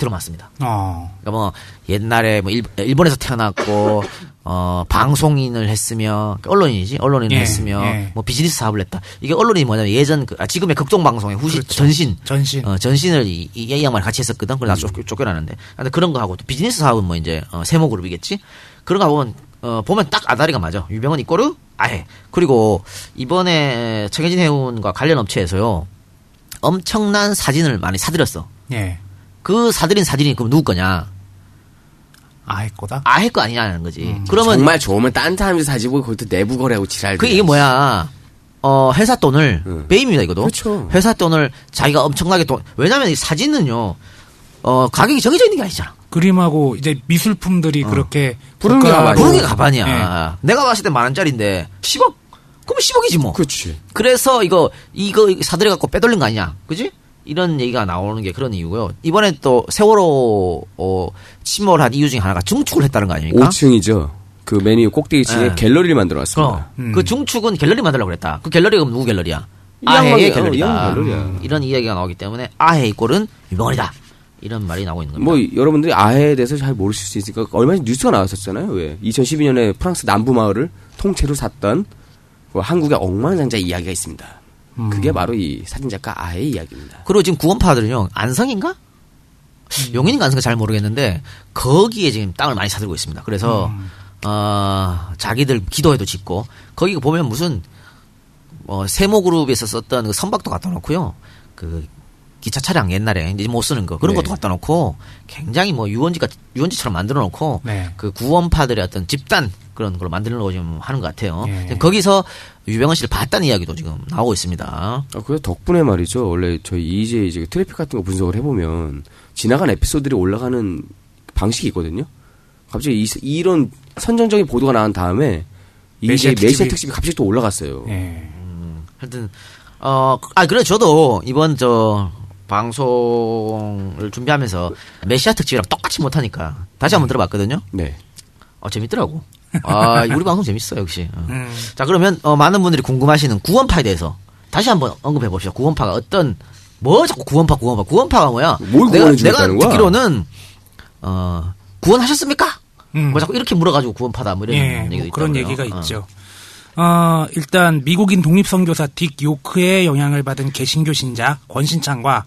들어맞습니다. 어. 그러니까 뭐 옛날에 뭐 일, 일본에서 태어났고 어 방송인을 했으며 언론인이지 언론인을 예, 했으며 예. 뭐 비즈니스 사업을 했다. 이게 언론이 뭐냐면 예전 그 아, 지금의 극동 방송의 후시 그렇죠. 전신 전신. 어, 전신을 이, 이, 이 양반이 같이 했었거든. 그래서 나 쫓, 쫓겨나는데. 근데 그런 거 하고 또 비즈니스 사업은 뭐 이제 어, 세모 그룹이겠지. 그런 거 보면 어, 보면 딱 아다리가 맞아. 유병헌 이꼬르 아해. 그리고 이번에 최계진 해운과 관련 업체에서요 엄청난 사진을 많이 사들였어. 예. 그 사들인 사진이 그럼 누구 거냐? 아이 거다. 아해 거 아니냐는 거지. 그러면 정말 좋으면 딴 사람들 사지고 그것도 내부 거래하고 지랄. 그 이게 뭐야? 어 회사 돈을 응. 배임입니다 이거도. 그렇죠. 회사 돈을 자기가 엄청나게 돈. 왜냐면 이 사진은요. 어 가격이 정해져 있는 게 아니잖아. 그림하고 이제 미술품들이 그렇게 부르는 게 가만히 부르는 게 아니요. 가반이야. 내가 봤을 때 만 원짜리인데 10억? 그럼 10억이지 뭐. 그렇지. 그래서 이거 이거 사들여 갖고 빼돌린 거 아니냐, 그지? 이런 얘기가 나오는 게 그런 이유고요. 이번에 또 세월호 어, 침몰한 이유 중에 하나가 중축을 했다는 거 아닙니까? 5층이죠. 그 메뉴 꼭대기층에 네. 갤러리를 만들어놨습니다. 그럼 그 중축은 갤러리 만들려고 그랬다. 그 갤러리가 누구 갤러리야? 아해의 어, 갤러리다. 음, 이런 이야기가 나오기 때문에 아해의 꼴은 유병헌이다. 이런 말이 나오고 있는 겁니다. 뭐 여러분들이 아해에 대해서 잘 모르실 수 있으니까 얼마 전에 뉴스가 나왔었잖아요. 왜 2012년에 프랑스 남부 마을을 통째로 샀던 그 한국의 억만장자 이야기가 있습니다. 음. 그게 바로 이 사진작가 아해의 이야기입니다. 그리고 지금 구원파들은요 안성인가? 용인인가 안성인가 잘 모르겠는데 거기에 지금 땅을 많이 사들고 있습니다. 그래서 어, 자기들 기도회도 짓고 거기 보면 무슨 어, 세모그룹에서 썼던 그 선박도 갖다 놓고요. 그 기차 차량 옛날에 이제 못 쓰는 거 그런 네. 것도 갖다 놓고 굉장히 뭐 유원지가 유원지처럼 만들어 놓고 네. 그 구원파들의 어떤 집단 그런 걸 만들려고 지금 하는 것 같아요. 예. 거기서 유병헌 씨를 봤다는 이야기도 지금 나오고 있습니다. 아, 그 덕분에 말이죠. 원래 저희 이제 이제 트래픽 같은 거 분석을 해보면 지나간 에피소드들이 올라가는 방식이 있거든요. 갑자기 이, 이런 선정적인 보도가 나온 다음에 이제 메시아 특집이- 갑자기 또 올라갔어요. 예. 하여튼 어 아 그래 저도 이번 저 방송을 준비하면서 메시아 특집이랑 똑같이 못하니까 다시 한번 들어봤거든요. 네. 어 재밌더라고. 아 우리 방송 재밌어 역시. 어. 음. 자 그러면 어, 많은 분들이 궁금하시는 구원파에 대해서 다시 한번 언급해 봅시다. 구원파가 어떤 뭐 자꾸 구원파 구원파 구원파가 뭐야? 뭘 내가 내가? 듣기로는 어 구원하셨습니까? 음. 뭐 자꾸 이렇게 물어가지고 구원파다 뭐 이런 예, 얘기도 뭐 그런 있다고요. 얘기가 어. 있죠. 어, 일단 미국인 독립선교사 딕 요크의 영향을 받은 개신교 신자 권신창과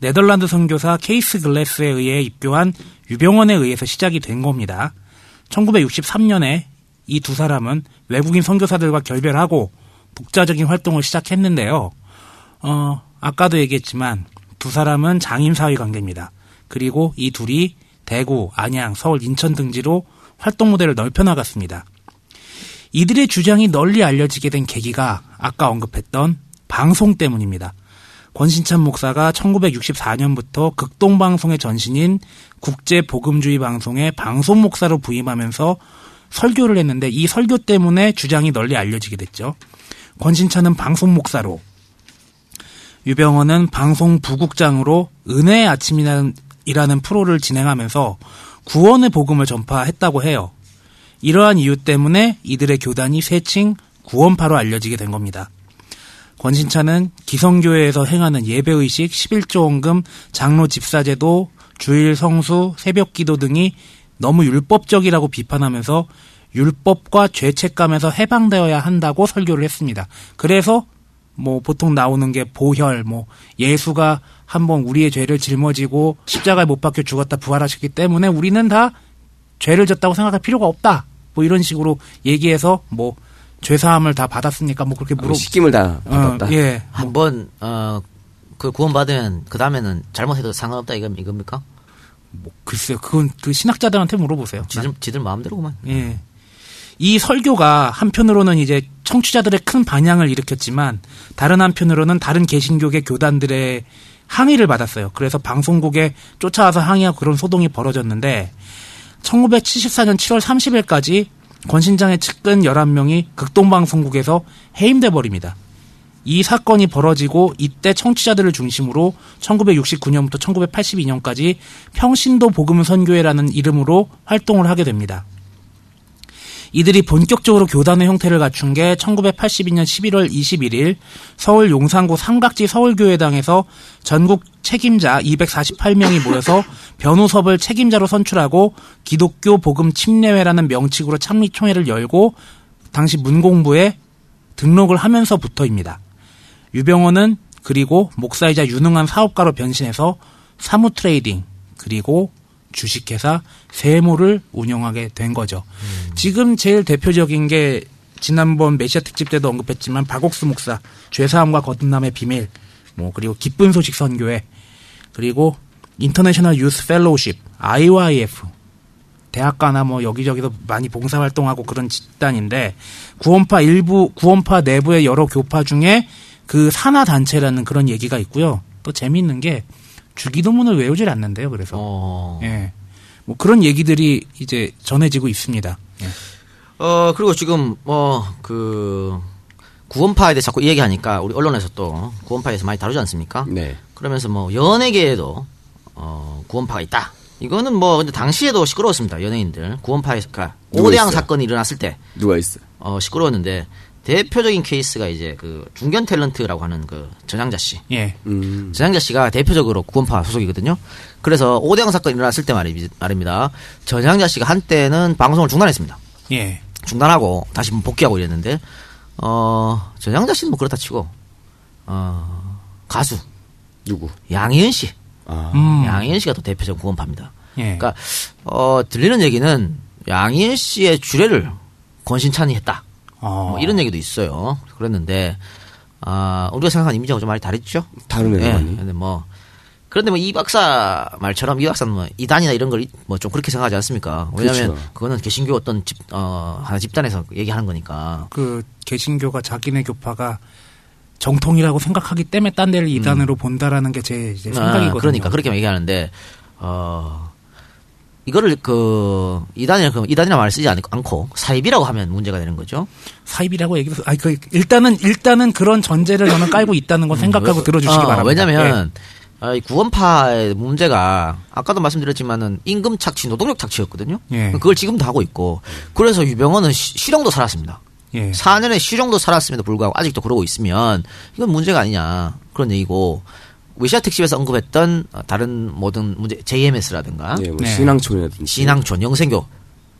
네덜란드 선교사 케이스 글래스에 의해 입교한 유병원에 의해서 시작이 된 겁니다. 1963년에 이 두 사람은 외국인 선교사들과 결별하고 독자적인 활동을 시작했는데요. 어, 아까도 얘기했지만 두 사람은 장인 사위 관계입니다. 그리고 이 둘이 대구, 안양, 서울, 인천 등지로 활동 무대를 넓혀 나갔습니다. 이들의 주장이 널리 알려지게 된 계기가 아까 언급했던 방송 때문입니다. 권신찬 목사가 1964년부터 극동방송의 전신인 국제복음주의 방송의 방송 목사로 부임하면서 설교를 했는데 이 설교 때문에 주장이 널리 알려지게 됐죠. 권신찬은 방송 목사로 유병헌은 방송 부국장으로 은혜의 아침이라는 이라는 프로를 진행하면서 구원의 복음을 전파했다고 해요. 이러한 이유 때문에 이들의 교단이 세칭 구원파로 알려지게 된 겁니다. 권신찬은 기성교회에서 행하는 예배의식, 11조 원금, 장로 집사제도, 주일 성수, 새벽 기도 등이 너무 율법적이라고 비판하면서 율법과 죄책감에서 해방되어야 한다고 설교를 했습니다. 그래서 뭐 보통 나오는 게 보혈, 뭐 예수가 한번 우리의 죄를 짊어지고 십자가에 못 박혀 죽었다 부활하셨기 때문에 우리는 다 죄를 졌다고 생각할 필요가 없다. 뭐 이런 식으로 얘기해서 뭐 죄사함을 다 받았습니까? 뭐 그렇게 물어. 식김을 다 어, 받았다. 예. 한번 어 그 구원 받으면 그 다음에는 잘못해도 상관없다 이거 이겁니까? 뭐 글쎄요. 그건 그 신학자들한테 물어보세요. 지들 지들 마음대로구만. 예. 이 설교가 한편으로는 이제 청취자들의 큰 반향을 일으켰지만 다른 한편으로는 다른 개신교계 교단들의 항의를 받았어요. 그래서 방송국에 쫓아와서 항의하고 그런 소동이 벌어졌는데 1974년 7월 30일까지 권신장의 측근 11명이 극동방송국에서 해임돼 버립니다. 이 사건이 벌어지고 이때 청취자들을 중심으로 1969년부터 1982년까지 평신도 복음 선교회라는 이름으로 활동을 하게 됩니다. 이들이 본격적으로 교단의 형태를 갖춘 게 1982년 11월 21일 서울 용산구 삼각지 서울교회당에서 전국 책임자 248명이 모여서 변호섭을 책임자로 선출하고 기독교 복음 침례회라는 명칭으로 창립총회를 열고 당시 문공부에 등록을 하면서부터입니다. 유병언은 그리고 목사이자 유능한 사업가로 변신해서 삼우 트레이딩 그리고 주식회사 세모를 운영하게 된 거죠. 지금 제일 대표적인 게 지난번 메시아 특집 때도 언급했지만 박옥수 목사 죄사함과 거듭남의 비밀 뭐 그리고 기쁜 소식 선교회 그리고 International Youth Fellowship IYF 대학가나 뭐 여기저기서 많이 봉사활동하고 그런 집단인데 구원파 일부 구원파 내부의 여러 교파 중에 그 산하 단체라는 그런 얘기가 있고요. 또 재미있는 게 주기도문을 외우질 않는데요. 그래서 어. 예. 뭐 그런 얘기들이 이제 전해지고 있습니다. 예. 어 그리고 지금 뭐그 구원파에 대해 서 자꾸 얘기하니까 우리 언론에서 또 구원파에서 많이 다루지 않습니까? 네. 그러면서 뭐 연예계에도 어 구원파가 있다. 이거는 뭐 근데 당시에도 시끄러웠습니다. 연예인들 구원파에서 그러니까 오대양 있어요? 사건이 일어났을 때 누가 있어? 어, 시끄러웠는데 대표적인 케이스가 이제 그 중견 탤런트라고 하는 그 전향자 씨. 예. 음. 전향자 씨가 대표적으로 구원파 소속이거든요. 그래서 오대강 사건이 일어났을 때 말이- 말입니다. 전향자 씨가 한때는 방송을 중단했습니다. 예. 중단하고 다시 복귀하고 이랬는데 어 전향자 씨는 뭐 그렇다 치고 어 가수 누구? 양희은 씨, 아. 음. 양희은 씨가 또 대표적 구원파입니다. 예. 그러니까 어 들리는 얘기는 양희은 씨의 주례를 권신찬이 했다. 어. 뭐 이런 얘기도 있어요. 그랬는데 아 우리가 생각하는 이미지하고 좀 많이 다르죠. 다르네요, 예. 많이. 근데 뭐 그런데 뭐 이 박사 말처럼 이 박사는 뭐 이단이나 이런 걸 뭐 좀 그렇게 생각하지 않습니까? 왜냐하면 그렇죠. 그거는 개신교 어떤 집, 어, 하나 집단에서 얘기하는 거니까. 그 개신교가 자기네 교파가 정통이라고 생각하기 때문에 딴 데를 이단으로 본다라는 게 제 이제 생각이거든요. 아, 그러니까 그렇게 얘기하는데 어 이거를 그 이단이라 그 이단이라 말을 쓰지 않- 않고 사입이라고 하면 문제가 되는 거죠. 사입이라고 얘기해서 아니 그 일단은 일단은 그런 전제를 저는 깔고 있다는 걸 생각하고 들어주시기 어, 바랍니다. 왜냐면 아, 이 구원파의 문제가 아까도 말씀드렸지만은 임금 착취, 노동력 착취였거든요. 예. 그걸 지금도 하고 있고 그래서 유병헌은 시- 실형도 살았습니다. 예. 예. 4년의 실형도 살았음에도 불구하고 아직도 그러고 있으면 이건 문제가 아니냐 그런 얘기고 위시아 특집에서 언급했던 어, 다른 모든 문제 JMS라든가 예, 뭐 네. 신앙촌이라든지 신앙촌, 영생교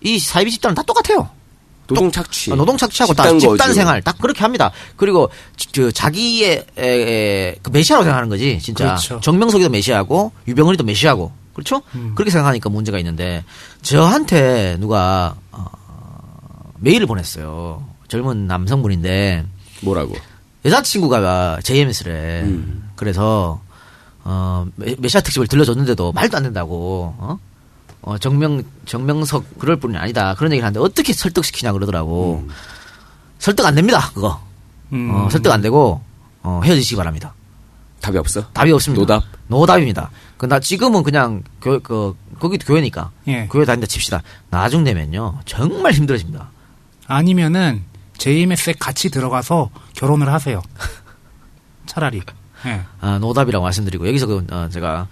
이 사이비 집단은 다 똑같아요. 노동 착취, 어, 노동 착취하고 다 집단 집단 거주. 생활 딱 그렇게 합니다. 그리고 지- 그 자기의 에, 에, 그 메시아로 생각하는 거지 진짜. 그렇죠. 정명석이도 메시아고 유병헌이도 메시아고 그렇죠? 음. 그렇게 생각하니까 문제가 있는데 저한테 누가 어, 메일을 보냈어요. 젊은 남성분인데 뭐라고? 여자친구가 JMS래. 음. 그래서 어 메- 메시아 특집을 들려줬는데도 말도 안 된다고. 어? 어, 정명 정명석 그럴 뿐이 아니다. 그런 얘기를 하는데 어떻게 설득시키냐 그러더라고. 설득 안 됩니다. 그거. 음. 어, 설득 안 되고 어, 헤어지시기 바랍니다. 답이 없어? 답이 없습니다. 노답? 노답입니다. 그 나 지금은 그냥 교, 그 거기 교회니까 예. 교회 다닌다 칩시다. 나중 되면요 정말 힘들어집니다. 아니면은 JMS에 같이 들어가서 결혼을 하세요. 차라리. 예. 아, 노답이라고 말씀드리고 여기서 그, 어, 제가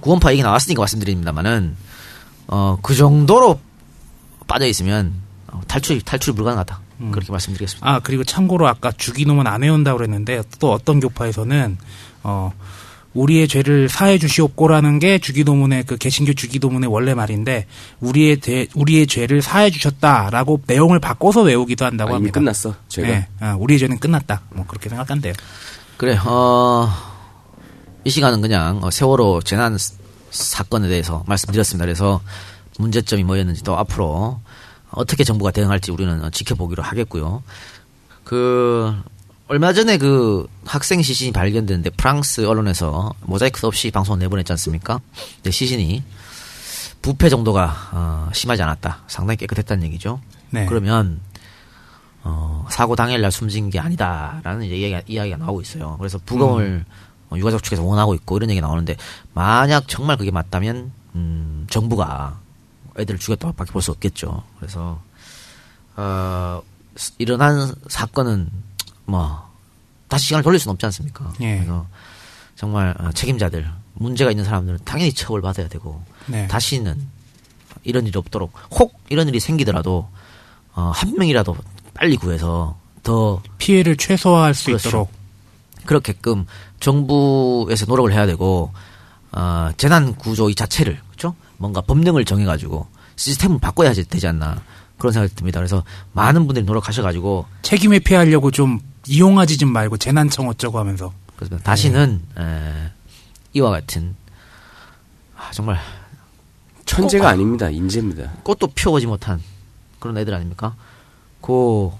구원파 얘기 나왔으니까 말씀드립니다만은 어, 그 정도로 빠져 있으면 어, 탈출이 탈출이 불가능하다 그렇게 말씀드리겠습니다. 아 그리고 참고로 아까 주기놈은 안 해온다고 그랬는데 또 어떤 교파에서는 어 우리의 죄를 사해 주시옵고라는 게 주기도문의 그 개신교 주기도문의 원래 말인데 우리의 대, 우리의 죄를 사해 주셨다라고 내용을 바꿔서 외우기도 한다고 아, 이미 합니다. 끝났어. 제가 네, 아, 우리의 죄는 끝났다. 뭐 그렇게 생각한대요. 그래, 어, 이 시간은 그냥 어, 세월호 재난 스- 사건에 대해서 말씀드렸습니다. 그래서 문제점이 뭐였는지 또 앞으로 어떻게 정부가 대응할지 우리는 어, 지켜보기로 하겠고요. 그 얼마 전에 그 학생 시신이 발견됐는데 프랑스 언론에서 모자이크 없이 방송 내보냈지 않습니까? 근데 시신이 부패 정도가 어, 심하지 않았다. 상당히 깨끗했다는 얘기죠. 네. 그러면 어, 사고 당일날 숨진 게 아니다라는 이제 이야기가, 이야기가 나오고 있어요. 그래서 부검을 어, 유가족 측에서 원하고 있고 이런 얘기 나오는데 만약 정말 그게 맞다면 음, 정부가 애들을 죽였다고밖에 볼 수 없겠죠. 그래서 어, 스- 일어난 사건은 뭐 다시 시간을 돌릴 수는 없지 않습니까? 예. 그래서 정말 어, 책임자들 문제가 있는 사람들은 당연히 처벌 받아야 되고 네. 다시는 이런 일이 없도록 혹 이런 일이 생기더라도 어, 한 명이라도 빨리 구해서 더 피해를 최소화할 수 그렇죠. 있도록 그렇게끔 정부에서 노력을 해야 되고 어, 재난 구조 이 자체를 그렇죠? 뭔가 법령을 정해가지고 시스템을 바꿔야 되지 않나 그런 생각이 듭니다. 그래서 많은 분들이 노력하셔가지고 책임 회피하려고 좀 이용하지 좀 말고 재난청 어쩌고 하면서 그래서 다시는 에, 이와 같은 아, 정말 천재가 아닙니다. 인재입니다. 꽃도 피워보지 못한 그런 애들 아닙니까? 그,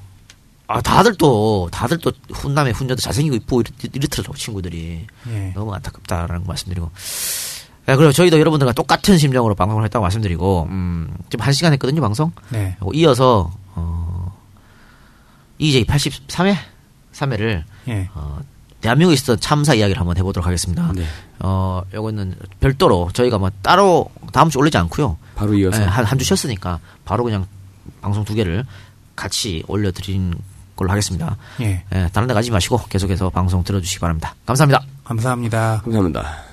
아, 다들 또, 다들 또 훈남에 훈녀도 잘생기고 이쁘고 이렇- 이렇 더라고, 친구들이. 예. 너무 안타깝다라는 거 말씀드리고. 예, 그리고 저희도 여러분들과 똑같은 심정으로 방송을 했다고 말씀드리고, 음, 지금 한 시간 했거든요, 방송? 네. 이어서, 어, EJ 83회? 3회를, 예. 어, 대한민국에 있었던 참사 이야기를 한번 해보도록 하겠습니다. 네. 어, 요거는 별도로 저희가 뭐 따로 다음 주 올리지 않고요. 바로 이어서 네, 한, 한 주 쉬었으니까 바로 그냥 방송 두 개를 같이 올려드린 걸로 하겠습니다. 예. 예, 다른 데 가지 마시고 계속해서 방송 들어주시기 바랍니다. 감사합니다. 감사합니다. 감사합니다.